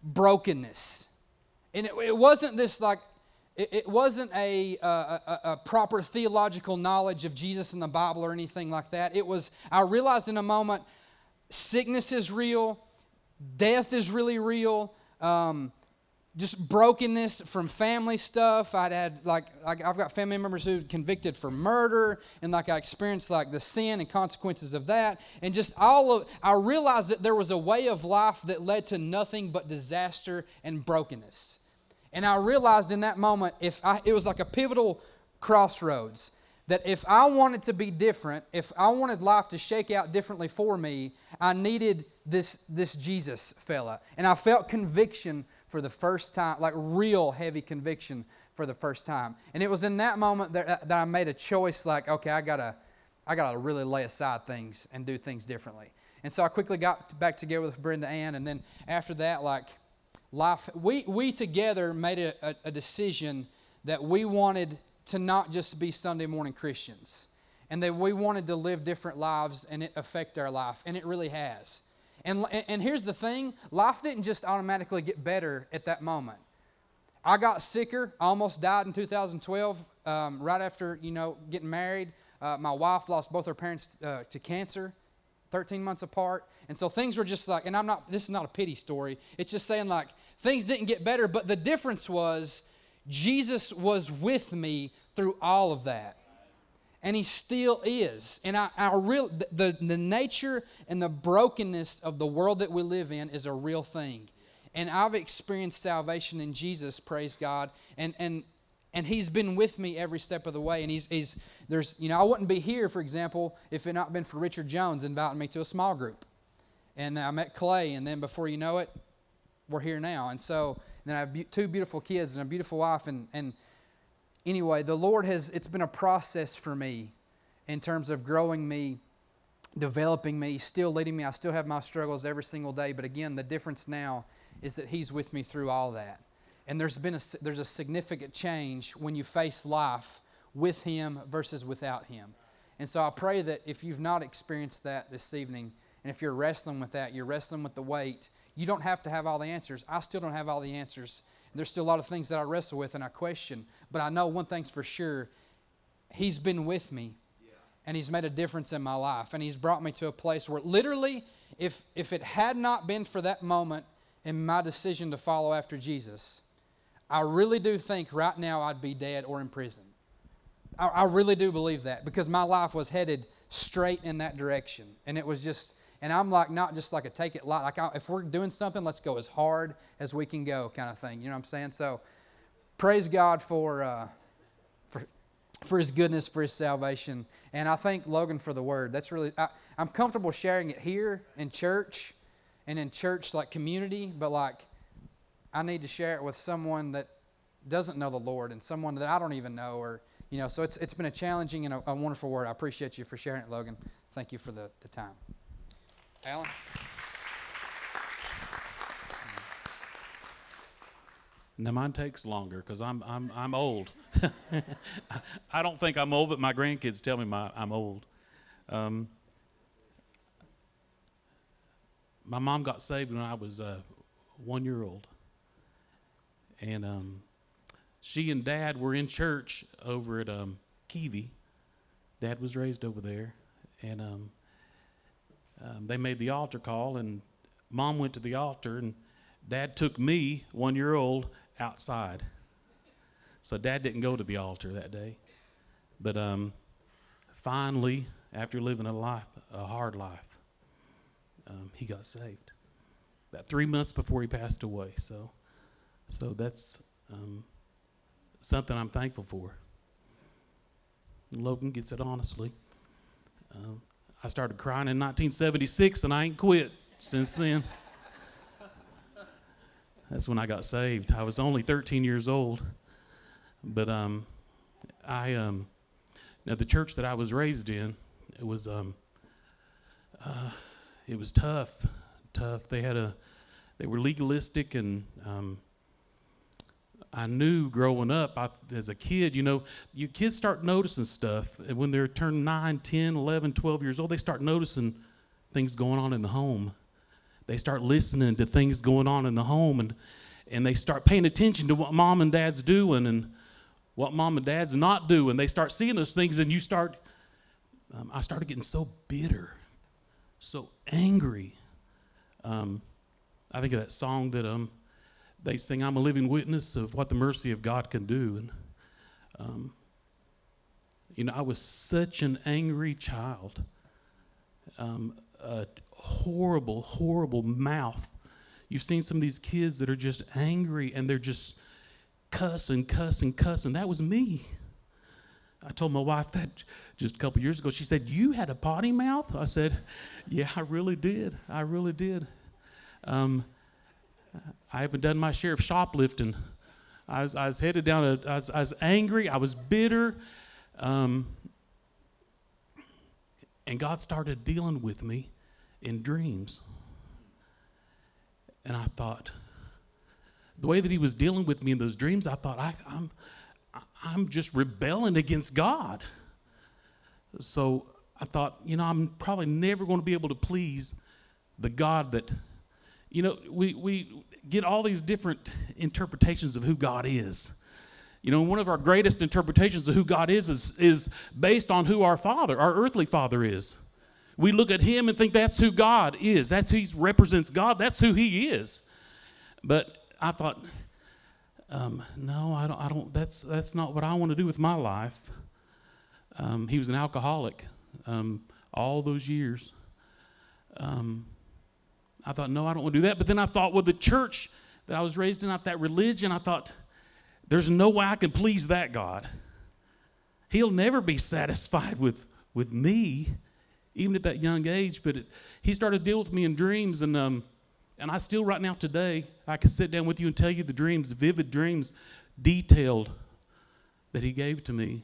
brokenness. And it, it wasn't this like it, it wasn't a, a, a, a, proper theological knowledge of Jesus and the Bible or anything like that. It was, I realized in a moment, sickness is real, death is really real. Um, just brokenness from family stuff. I'd had like, like I've got family members who convicted for murder, and like I experienced like the sin and consequences of that, and just all of. I realized that there was a way of life that led to nothing but disaster and brokenness. And I realized in that moment, if I, it was like a pivotal crossroads, that if I wanted to be different, if I wanted life to shake out differently for me, I needed this, this Jesus fella. And I felt conviction for the first time, like real heavy conviction for the first time. And it was in that moment that, that I made a choice like, okay, I gotta, I gotta really lay aside things and do things differently. And so I quickly got back together with Brenda Ann, and then after that, like, life. We, we together made a, a, a decision that we wanted to not just be Sunday morning Christians and that we wanted to live different lives and it affect our life, and it really has. And, and here's the thing life didn't just automatically get better at that moment. I got sicker, I almost died in 2012, um, right after, you know, getting married. Uh, my wife lost both her parents uh, to cancer. 13 months apart. And so things were just like, and I'm not, this is not a pity story. It's just saying like things didn't get better, but the difference was Jesus was with me through all of that. And he still is. And I, I real, the, the nature and the brokenness of the world that we live in is a real thing. And I've experienced salvation in Jesus, praise God. And, and, and he's been with me every step of the way. And he's, he's there's, you know, I wouldn't be here, for example, if it not been for Richard Jones inviting me to a small group. And I met Clay, and then before you know it, we're here now. And so, and then I have two beautiful kids and a beautiful wife. And, and anyway, the Lord has, it's been a process for me in terms of growing me, developing me, still leading me. I still have my struggles every single day. But again, the difference now is that He's with me through all that. And there's been a, there's a significant change when you face life with Him versus without Him. And so I pray that if you've not experienced that this evening, and if you're wrestling with that, you're wrestling with the weight, you don't have to have all the answers. I still don't have all the answers. There's still a lot of things that I wrestle with and I question. But I know one thing's for sure He's been with me and He's made a difference in my life. And He's brought me to a place where literally, if, if it had not been for that moment in my decision to follow after Jesus, I really do think right now I'd be dead or in prison. I, I really do believe that because my life was headed straight in that direction. And it was just, and I'm like, not just like a take it light. Like, I, if we're doing something, let's go as hard as we can go kind of thing. You know what I'm saying? So, praise God for, uh, for, for his goodness, for his salvation. And I thank Logan for the word. That's really, I, I'm comfortable sharing it here in church and in church like community, but like, I need to share it with someone that doesn't know the Lord and someone that I don't even know or you know, so it's, it's been a challenging and a, a wonderful word. I appreciate you for sharing it, Logan. Thank you for the, the time. Alan? Now mine takes longer because I'm I'm I'm old. I don't think I'm old, but my grandkids tell me my, I'm old. Um, my mom got saved when I was uh, one year old, and um, she and dad were in church over at um, Kiwi. Dad was raised over there, and um, um, they made the altar call, and mom went to the altar, and dad took me, one year old, outside. So dad didn't go to the altar that day, but um, finally, after living a life, a hard life, um, he got saved. About three months before he passed away. So, so that's um, something I'm thankful for. Logan gets it honestly. Um, I started crying in 1976 and I ain't quit since then. That's when I got saved. I was only 13 years old. But um, I, um, now the church that I was raised in, it was, um, uh, it was tough, tough. They had a, they were legalistic and um, I knew growing up I, as a kid, you know, you kids start noticing stuff. And when they're turned 9, 10, 11, 12 years old, they start noticing things going on in the home. They start listening to things going on in the home and, and they start paying attention to what mom and dad's doing and what mom and dad's not doing. They start seeing those things and you start, um, I started getting so bitter, so angry. Um, I think of that song that um, they sing, I'm a living witness of what the mercy of God can do. And, um, you know, I was such an angry child, um, a horrible, horrible mouth. You've seen some of these kids that are just angry and they're just cussing, cussing, cussing. That was me. I told my wife that just a couple years ago. She said, You had a potty mouth? I said, Yeah, I really did. I really did. Um, I haven't done my share of shoplifting. I was, I was headed down, a, I, was, I was angry, I was bitter. Um, and God started dealing with me in dreams. And I thought, the way that He was dealing with me in those dreams, I thought, I, I'm, I'm just rebelling against God. So I thought, you know, I'm probably never going to be able to please the God that you know, we, we get all these different interpretations of who God is. You know, one of our greatest interpretations of who God is, is is based on who our father, our earthly father is. We look at him and think that's who God is. That's who he represents God. That's who he is. But I thought, um, no, I don't, I don't. That's that's not what I want to do with my life. Um, he was an alcoholic um, all those years. Um, I thought, no, I don't want to do that. But then I thought, well, the church that I was raised in, not that religion, I thought, there's no way I can please that God. He'll never be satisfied with with me, even at that young age. But it, he started to deal with me in dreams, and um, and I still, right now, today, I can sit down with you and tell you the dreams, vivid dreams, detailed, that he gave to me.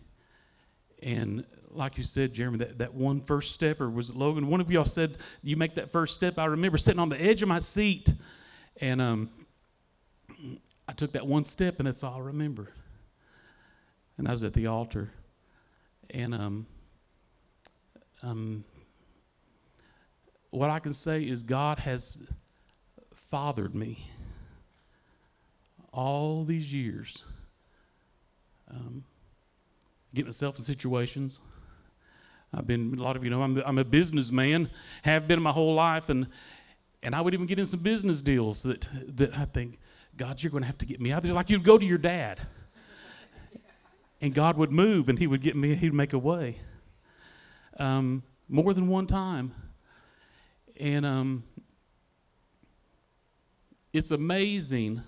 And like you said, Jeremy, that, that one first step, or was it Logan? One of y'all said you make that first step. I remember sitting on the edge of my seat, and um, I took that one step, and that's all I remember. And I was at the altar, and um, um, what I can say is God has fathered me all these years. Um, get myself in situations. I've been, a lot of you know, I'm, I'm a businessman, have been my whole life, and, and I would even get in some business deals that, that I think, God, you're going to have to get me out. It's like you'd go to your dad, and God would move, and he would get me, he'd make a way. Um, more than one time. And um, it's amazing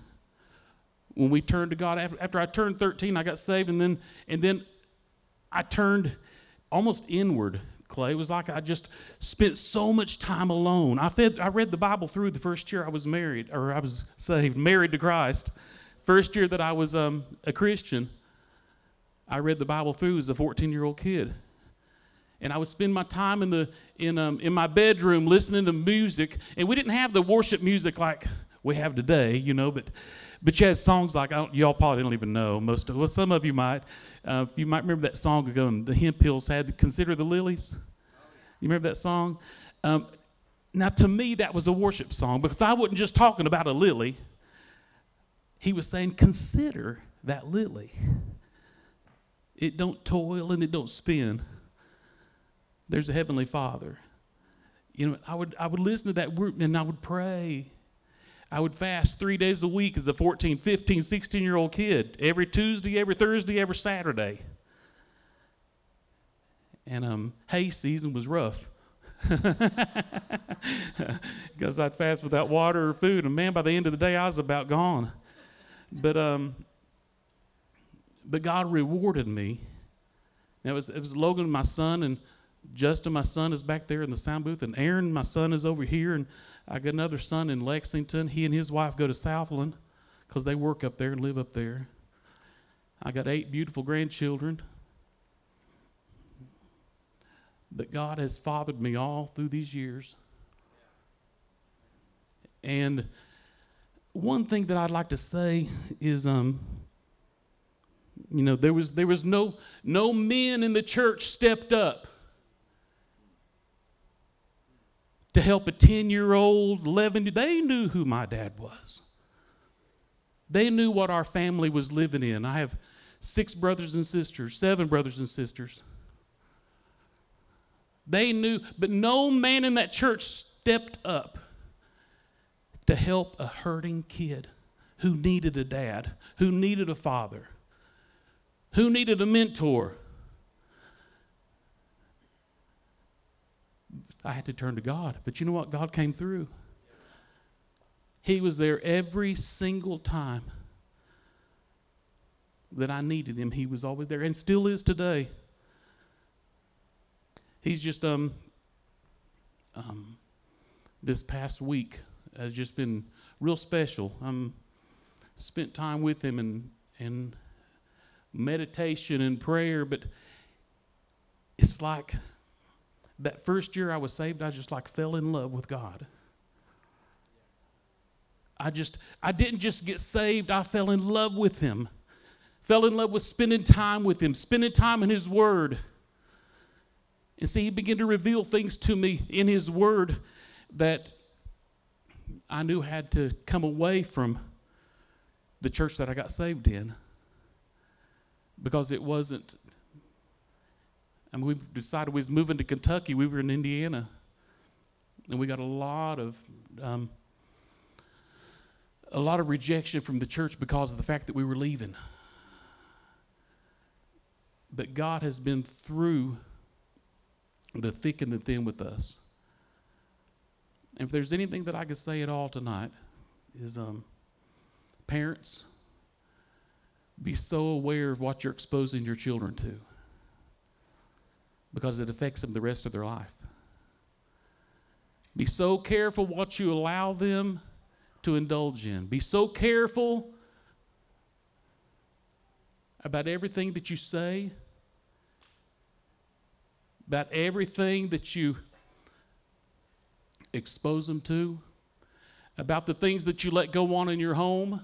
when we turn to God. After, after I turned 13, I got saved, and then, and then I turned almost inward. Clay it was like I just spent so much time alone. I fed, I read the Bible through the first year I was married, or I was saved, married to Christ. First year that I was um, a Christian, I read the Bible through as a 14 year old kid. And I would spend my time in, the, in, um, in my bedroom listening to music. And we didn't have the worship music like we have today, you know, but, but you had songs like, y'all probably don't even know, most of, well, some of you might. Uh, you might remember that song ago, the Hemphills had, Consider the Lilies. You remember that song? Um, now, to me, that was a worship song because I wasn't just talking about a lily. He was saying, consider that lily. It don't toil and it don't spin. There's a heavenly Father. You know, I would I would listen to that word and I would pray. I would fast three days a week as a 14, 15, 16 year old kid, every Tuesday, every Thursday, every Saturday. And um, hay season was rough. Because I'd fast without water or food, and man, by the end of the day, I was about gone. But um, but God rewarded me. It was it was Logan, my son, and Justin, my son, is back there in the sound booth, and Aaron, my son, is over here, and I got another son in Lexington. He and his wife go to Southland because they work up there and live up there. I got eight beautiful grandchildren. But God has fathered me all through these years. And one thing that I'd like to say is um, you know, there was there was no no men in the church stepped up to help a 10 year old, 11, they knew who my dad was. They knew what our family was living in. I have six brothers and sisters, seven brothers and sisters. They knew, but no man in that church stepped up to help a hurting kid who needed a dad, who needed a father, who needed a mentor. I had to turn to God. But you know what? God came through. He was there every single time that I needed him. He was always there and still is today. He's just um um this past week has just been real special. Um spent time with him and and meditation and prayer, but it's like that first year I was saved, I just like fell in love with God. I just, I didn't just get saved, I fell in love with Him. Fell in love with spending time with Him, spending time in His Word. And see, He began to reveal things to me in His Word that I knew had to come away from the church that I got saved in. because it wasn't. We decided we was moving to Kentucky. We were in Indiana, and we got a lot of um, a lot of rejection from the church because of the fact that we were leaving. But God has been through the thick and the thin with us. And if there's anything that I could say at all tonight, is um, parents, be so aware of what you're exposing your children to because it affects them the rest of their life. Be so careful what you allow them to indulge in. Be so careful about everything that you say, about everything that you expose them to, about the things that you let go on in your home.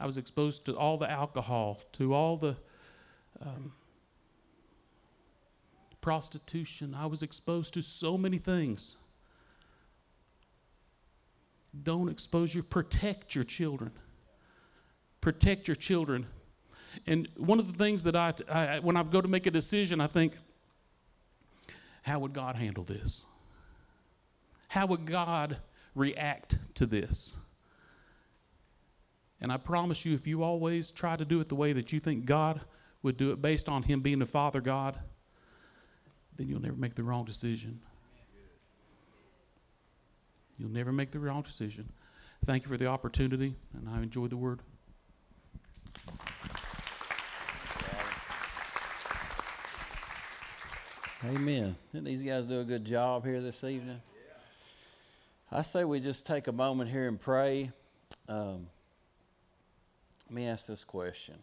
I was exposed to all the alcohol, to all the um, prostitution. I was exposed to so many things. Don't expose your, protect your children. Protect your children. And one of the things that I, I, when I go to make a decision, I think, how would God handle this? How would God react to this? And I promise you, if you always try to do it the way that you think God would do it, based on Him being the Father God, then you'll never make the wrong decision. You'll never make the wrong decision. Thank you for the opportunity, and I enjoyed the word. Amen. Didn't these guys do a good job here this evening? I say we just take a moment here and pray. Um, let me ask this question: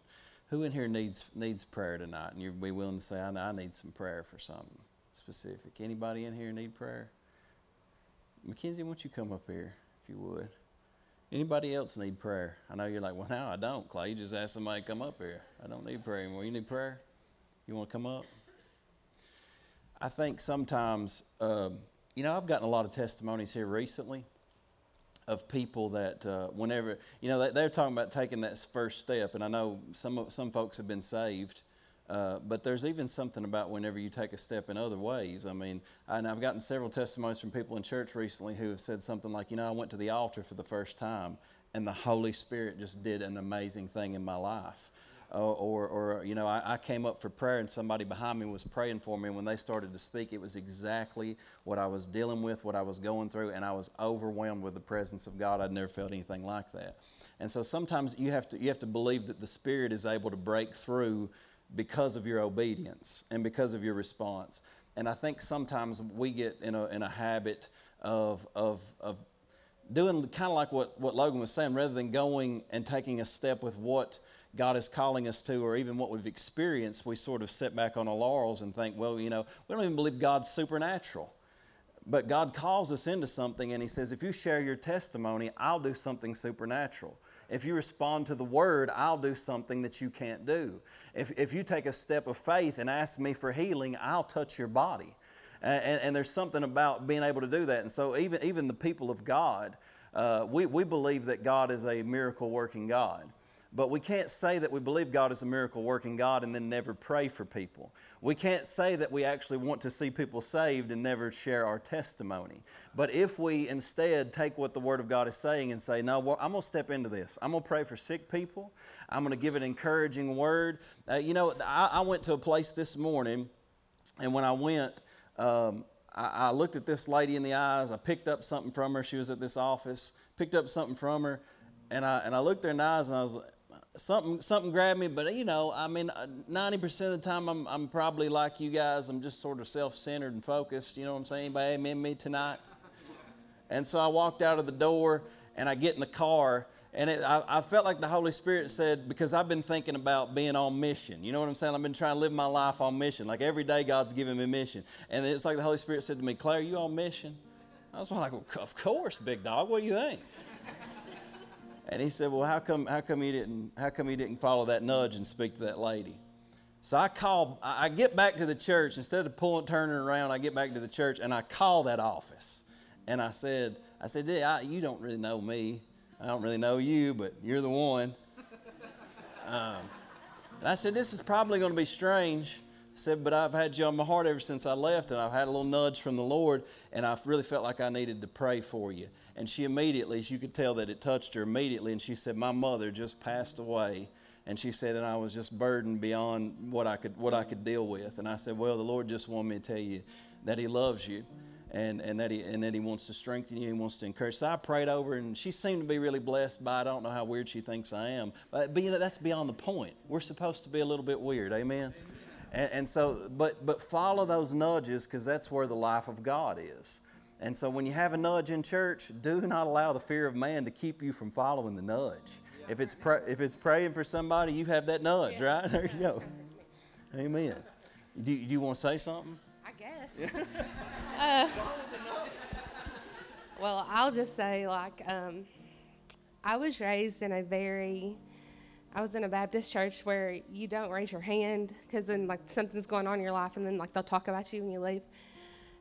Who in here needs needs prayer tonight? And you'd be willing to say, "I, I need some prayer for something specific." Anybody in here need prayer? Mackenzie, won't you come up here if you would? Anybody else need prayer? I know you're like, well, no, I don't. Clay, you just asked somebody to come up here. I don't need prayer anymore. You need prayer? You want to come up? I think sometimes, uh, you know, I've gotten a lot of testimonies here recently of people that uh, whenever, you know, they, they're talking about taking that first step, and I know some some folks have been saved, uh, but there's even something about whenever you take a step in other ways. I mean, and I've gotten several testimonies from people in church recently who have said something like, you know, I went to the altar for the first time, and the Holy Spirit just did an amazing thing in my life Uh, or, or, you know, I, I, came up for prayer and somebody behind me was praying for me. And when they started to speak, it was exactly what I was dealing with, what I was going through, and I was overwhelmed with the presence of God. I'd never felt anything like that. And so sometimes you have to, you have to believe that the Spirit is able to break through because of your obedience and because of your response. And I think sometimes we get in a, in a habit of, of, of doing kind of like what, what Logan was saying, rather than going and taking a step with what God is calling us to, or even what we've experienced, we sort of sit back on our laurels and think, well, you know, we don't even believe God's supernatural. But God calls us into something, and He says, if you share your testimony, I'll do something supernatural. If you respond to the word, I'll do something that you can't do. If, if you take a step of faith and ask me for healing, I'll touch your body. And, and, there's something about being able to do that. And so, even, even the people of God, uh, we, we believe that God is a miracle working God. But we can't say that we believe God is a miracle working God and then never pray for people. We can't say that we actually want to see people saved and never share our testimony. But if we instead take what the Word of God is saying and say, no, well, I'm going to step into this. I'm going to pray for sick people. I'm going to give an encouraging word. Uh, you know, I, I, went to a place this morning, and when I went, um, I, I looked at this lady in the eyes. I picked up something from her. She was at this office. Picked up something from her, and I and I looked her in the eyes, and I was something something grabbed me but you know i mean uh, 90% of the time I'm, I'm probably like you guys. I'm just sort of self-centered and focused you know what i'm saying anybody amen me tonight. And so i walked out of the door and i get in the car and it, I, I, felt like the holy spirit said because i've been thinking about being on mission. You know what i'm saying? I've been trying to live my life on mission. Like every day god's giving me mission. And it's like the holy spirit said to me claire you on mission? I was like well, of course big dog. What do you think and he said, Well, how come, how come you didn't how come you didn't follow that nudge and speak to that lady? So I call, I get back to the church, instead of pulling, turning around, I get back to the church and I call that office. And I said, I said, I, you don't really know me. I don't really know you, but you're the one. Um, and I said, This is probably going to be strange. Said, But I've had you on my heart ever since I left, and I've had a little nudge from the Lord, and I really felt like I needed to pray for you. And she immediately, you could tell that it touched her immediately, and she said, My mother just passed away. And she said, and I was just burdened beyond what I could what I could deal with. And I said, Well, the Lord just wanted me to tell you that He loves you and, and that he and that he wants to strengthen you, he wants to encourage. So I prayed over, and she seemed to be really blessed by it. I don't know how weird she thinks I am, but, but you know that's beyond the point. We're supposed to be a little bit weird, amen. And, and so, but but follow those nudges because that's where the life of God is. And so when you have a nudge in church, do not allow the fear of man to keep you from following the nudge. If it's if it's praying for somebody, you have that nudge, right? There you go. Amen. Do, do you want to say something? I guess. uh, well, I'll just say, like, um, I was raised in a very, I was in a Baptist church where you don't raise your hand because then, like, something's going on in your life and then, like, they'll talk about you when you leave.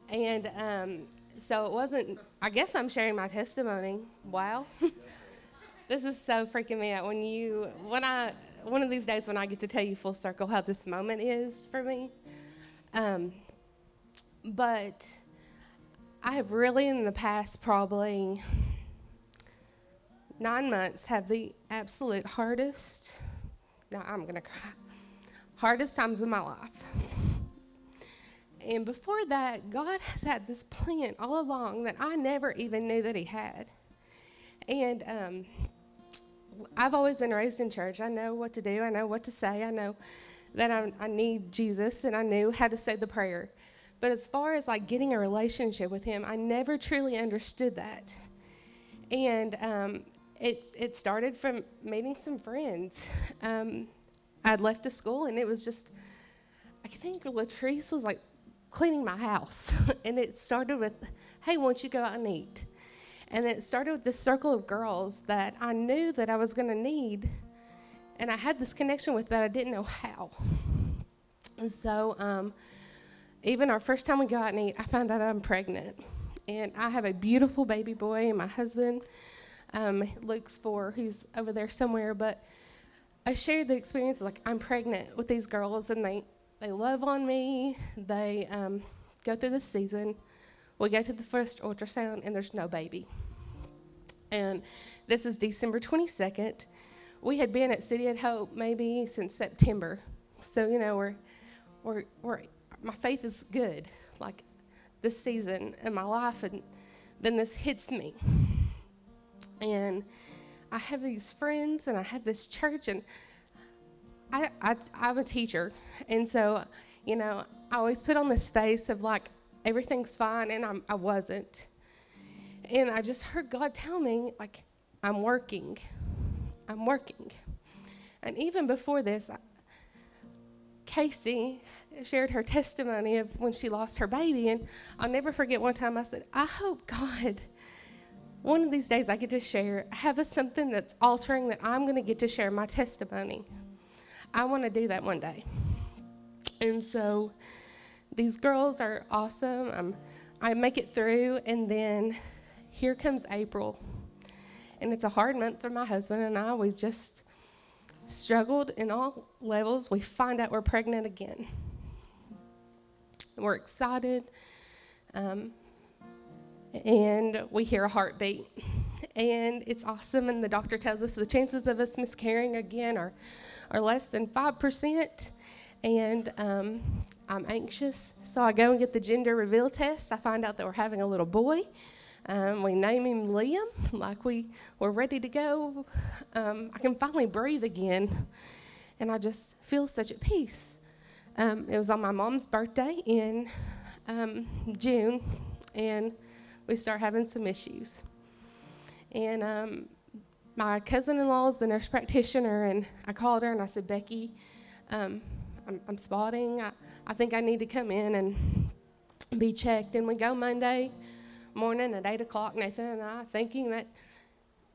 And um, so it wasn't, I guess I'm sharing my testimony. Wow. this is so freaking me out. When you, when I, one of these days when I get to tell you full circle how this moment is for me. Um, but I have really, in the past probably nine months, have the absolute hardest, now I'm going to cry, hardest times of my life. And before that, God has had this plan all along that I never even knew that He had. And um, I've always been raised in church. I know what to do, I know what to say, I know that I, I need Jesus, and I knew how to say the prayer. But as far as like getting a relationship with Him, I never truly understood that. And um, it, it started from meeting some friends. Um, I'd left to school, and it was just, I think Latrice was like cleaning my house. and it started with, hey, won't you go out and eat? And it started with this circle of girls that I knew that I was going to need. And I had this connection with, but I didn't know how. And so, um, even our first time we go out and eat, I found out I'm pregnant. And I have a beautiful baby boy, and my husband, um, Luke's four, who's over there somewhere. But I shared the experience like, I'm pregnant with these girls, and they, they love on me. They um, go through the season. We go to the first ultrasound, and there's no baby. And this is December 22nd. We had been at City at Hope maybe since September. So, you know, we're, we're, we're my faith is good, like this season in my life, and then this hits me. And I have these friends, and I have this church, and I, I, I'm a teacher, and so, you know, I always put on this face of like everything's fine, and I'm, I wasn't. And I just heard God tell me, like, I'm working. I'm working. And even before this, I, Casey shared her testimony of when she lost her baby. And I'll never forget one time I said, I hope God, one of these days I get to share, have a, something that's altering that I'm going to get to share my testimony. I want to do that one day. And so these girls are awesome. I'm, I make it through, and then here comes April. And it's a hard month for my husband and I. We've just struggled in all levels. We find out we're pregnant again. We're excited. Um, and we hear a heartbeat. And it's awesome. And the doctor tells us the chances of us miscarrying again are, are less than 5%. And um, I'm anxious. So I go and get the gender reveal test. I find out that we're having a little boy. Um, we name him Liam, like we were ready to go. Um, I can finally breathe again, and I just feel such at peace. Um, it was on my mom's birthday in um, June, and we start having some issues. And um, my cousin-in-law is the nurse practitioner, and I called her and I said, Becky, um, I'm, I'm spotting. I, I think I need to come in and be checked. And we go Monday morning at 8 o'clock, Nathan and I, thinking that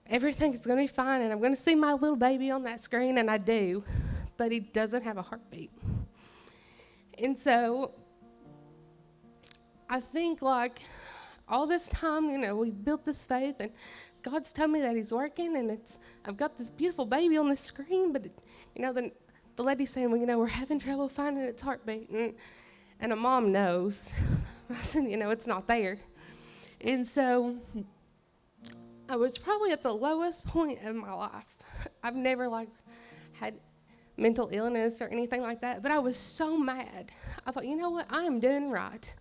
everything's going to be fine and I'm going to see my little baby on that screen, and I do, but he doesn't have a heartbeat. And so I think, like, all this time, you know, we built this faith, and God's told me that He's working, and it's I've got this beautiful baby on the screen, but it, you know the the lady's saying, well, you know, we're having trouble finding its heartbeat, and and a mom knows. I said, you know, it's not there, and so I was probably at the lowest point of my life. I've never like had mental illness or anything like that, but I was so mad. I thought, you know what? I am doing right.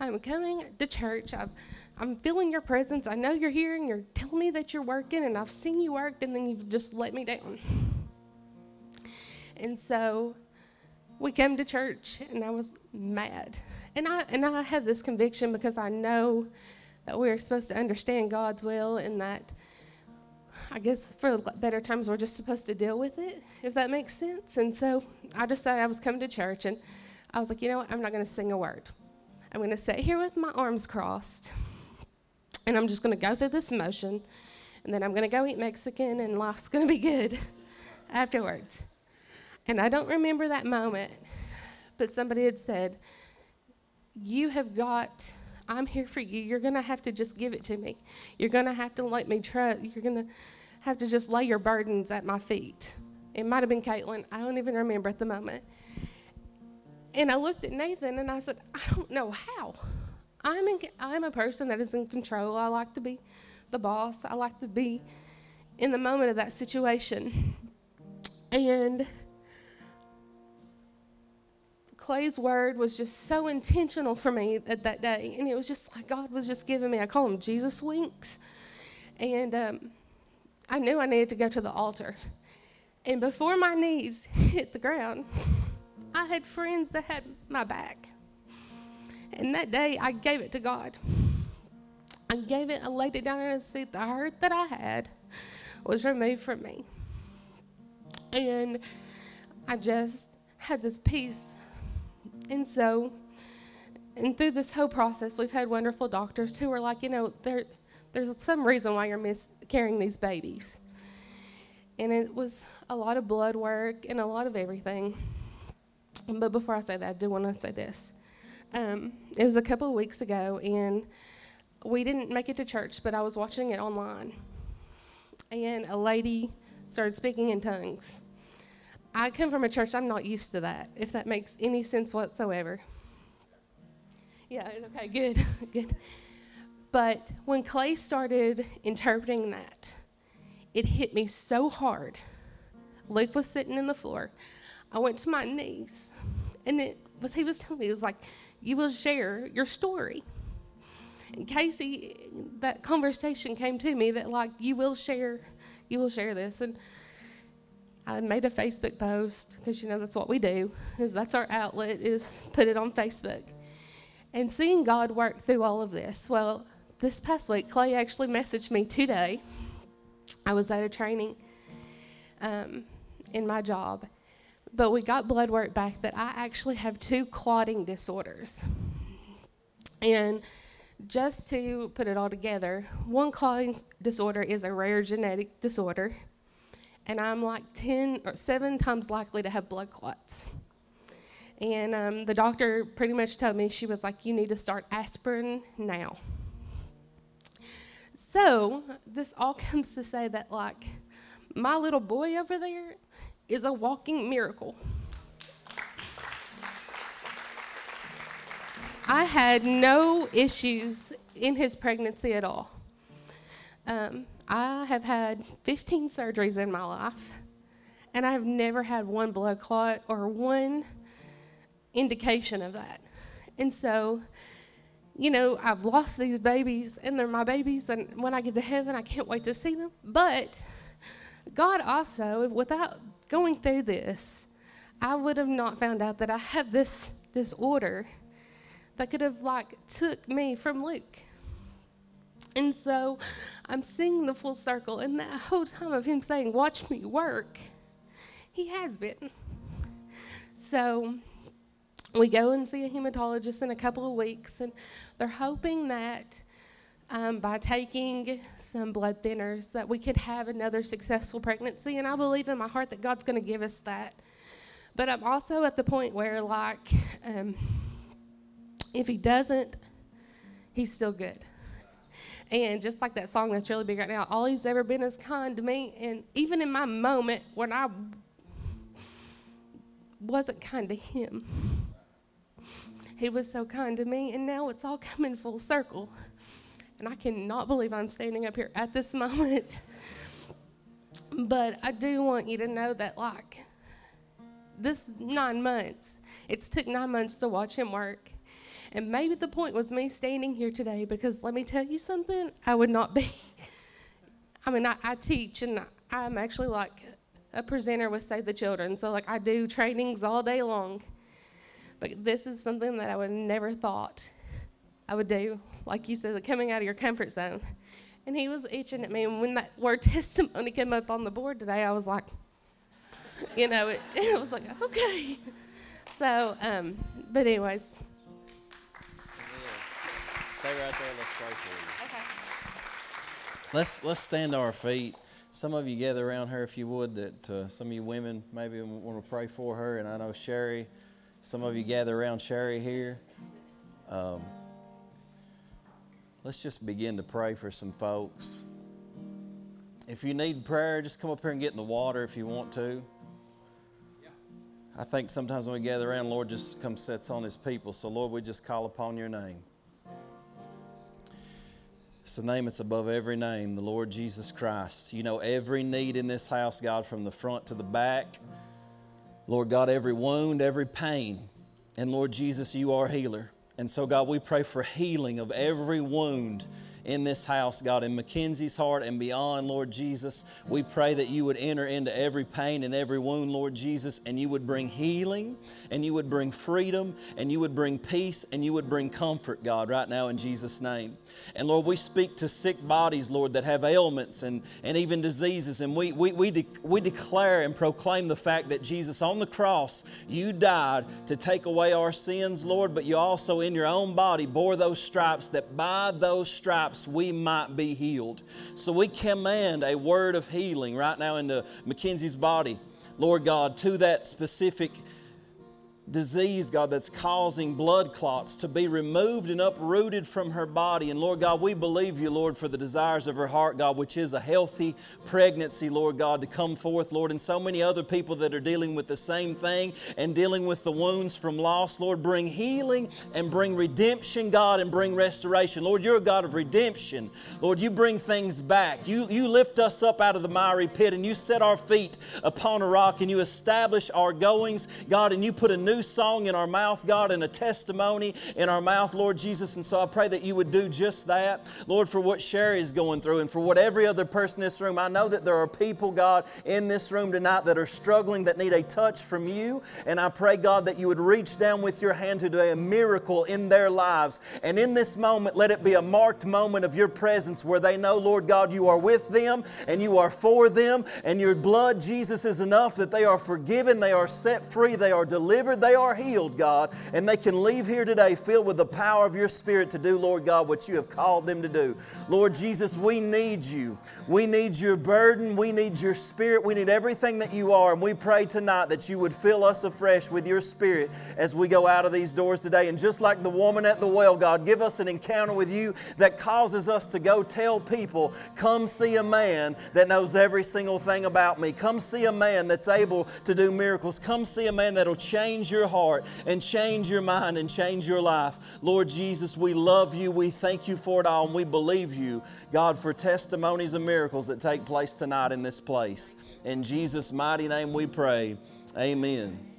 I'm coming to church. I've, I'm feeling your presence. I know you're here and you're telling me that you're working, and I've seen you work, and then you've just let me down. And so we came to church, and I was mad. And I, and I have this conviction because I know that we're supposed to understand God's will and that I guess for better terms, we're just supposed to deal with it, if that makes sense. And so I decided I was coming to church, and I was like, you know what? I'm not going to sing a word. I'm going to sit here with my arms crossed, and I'm just going to go through this motion, and then I'm going to go eat Mexican, and life's going to be good afterwards. And I don't remember that moment, but somebody had said, You have got I'm here for you. You're going to have to just give it to me. You're going to have to let me trust. You're going to have to just lay your burdens at my feet. It might have been Caitlin. I don't even remember at the moment. And I looked at Nathan and I said, I don't know how. I'm, in, I'm a person that is in control. I like to be the boss, I like to be in the moment of that situation. And Clay's word was just so intentional for me at that day. And it was just like God was just giving me, I call them Jesus winks. And um, I knew I needed to go to the altar. And before my knees hit the ground, I had friends that had my back. And that day, I gave it to God. I gave it, I laid it down at his feet. The hurt that I had was removed from me. And I just had this peace and so, and through this whole process, we've had wonderful doctors who are like, you know, there, there's some reason why you're miscarrying these babies. And it was a lot of blood work and a lot of everything. But before I say that, I do want to say this. Um, it was a couple of weeks ago, and we didn't make it to church, but I was watching it online. And a lady started speaking in tongues. I come from a church, I'm not used to that, if that makes any sense whatsoever. Yeah, okay, good, good. But when Clay started interpreting that, it hit me so hard. Luke was sitting in the floor. I went to my knees, and it was he was telling me, it was like, you will share your story. And Casey, that conversation came to me that like you will share, you will share this. And I made a Facebook post because you know that's what we do. Is that's our outlet is put it on Facebook. And seeing God work through all of this. Well, this past week, Clay actually messaged me today. I was at a training um, in my job, but we got blood work back that I actually have two clotting disorders. And just to put it all together, one clotting disorder is a rare genetic disorder and I'm like 10 or seven times likely to have blood clots. And um, the doctor pretty much told me, she was like, you need to start aspirin now. So, this all comes to say that, like, my little boy over there is a walking miracle. I had no issues in his pregnancy at all. Um, I have had 15 surgeries in my life, and I have never had one blood clot or one indication of that. And so, you know, I've lost these babies, and they're my babies, and when I get to heaven, I can't wait to see them. But God also, without going through this, I would have not found out that I have this disorder that could have like took me from Luke. And so I'm seeing the full circle, and that whole time of him saying, Watch me work, he has been. So we go and see a hematologist in a couple of weeks, and they're hoping that um, by taking some blood thinners that we could have another successful pregnancy. And I believe in my heart that God's going to give us that. But I'm also at the point where, like, um, if He doesn't, He's still good And just like that song that's really big right now, all he's ever been is kind to me. And even in my moment when I wasn't kind to him, he was so kind to me. And now it's all coming full circle. And I cannot believe I'm standing up here at this moment. but I do want you to know that, like, this nine months, it's took nine months to watch him work. And maybe the point was me standing here today because let me tell you something, I would not be. I mean, I, I teach and I'm actually like a presenter with Save the Children. So, like, I do trainings all day long. But this is something that I would never thought I would do. Like you said, coming out of your comfort zone. And he was itching at me. And when that word testimony came up on the board today, I was like, you know, it, it was like, okay. So, um, but anyways. Stay right there. Let's pray for you. Okay. Let's let's stand to our feet. Some of you gather around her if you would. That uh, some of you women maybe want to pray for her, and I know Sherry. Some of you gather around Sherry here. Um, let's just begin to pray for some folks. If you need prayer, just come up here and get in the water if you want to. I think sometimes when we gather around, Lord just comes sets on His people. So Lord, we just call upon Your name. It's the name that's above every name, the Lord Jesus Christ. You know every need in this house, God, from the front to the back. Lord God, every wound, every pain. And Lord Jesus, you are healer. And so, God, we pray for healing of every wound in this house, God, in Mackenzie's heart and beyond, Lord Jesus. We pray that you would enter into every pain and every wound, Lord Jesus, and you would bring healing, and you would bring freedom, and you would bring peace, and you would bring comfort, God, right now in Jesus' name. And Lord, we speak to sick bodies, Lord, that have ailments and, and even diseases, and we, we, we, de- we declare and proclaim the fact that Jesus on the cross, you died to take away our sins, Lord, but you also in your own body bore those stripes that by those stripes stripes we might be healed. So we command a word of healing right now into Mackenzie's body, Lord God, to that specific disease, God, that's causing blood clots to be removed and uprooted from her body. And Lord God, we believe you, Lord, for the desires of her heart, God, which is a healthy pregnancy, Lord God, to come forth, Lord. And so many other people that are dealing with the same thing and dealing with the wounds from loss, Lord, bring healing and bring redemption, God, and bring restoration. Lord, you're a God of redemption. Lord, you bring things back. You, you lift us up out of the miry pit and you set our feet upon a rock and you establish our goings, God, and you put a new song in our mouth, God, and a testimony in our mouth, Lord Jesus. And so I pray that you would do just that, Lord, for what Sherry is going through and for what every other person in this room. I know that there are people, God, in this room tonight that are struggling, that need a touch from you. And I pray, God, that you would reach down with your hand to do a miracle in their lives. And in this moment, let it be a marked moment of your presence where they know, Lord God, you are with them and you are for them, and your blood, Jesus, is enough that they are forgiven, they are set free, they are delivered, they they are healed, God, and they can leave here today filled with the power of your Spirit to do, Lord God, what you have called them to do. Lord Jesus, we need you. We need your burden. We need your Spirit. We need everything that you are. And we pray tonight that you would fill us afresh with your Spirit as we go out of these doors today. And just like the woman at the well, God, give us an encounter with you that causes us to go tell people, come see a man that knows every single thing about me. Come see a man that's able to do miracles. Come see a man that'll change your your heart and change your mind and change your life. Lord Jesus, we love you. We thank you for it all, and we believe you, God, for testimonies and miracles that take place tonight in this place. In Jesus' mighty name we pray. Amen.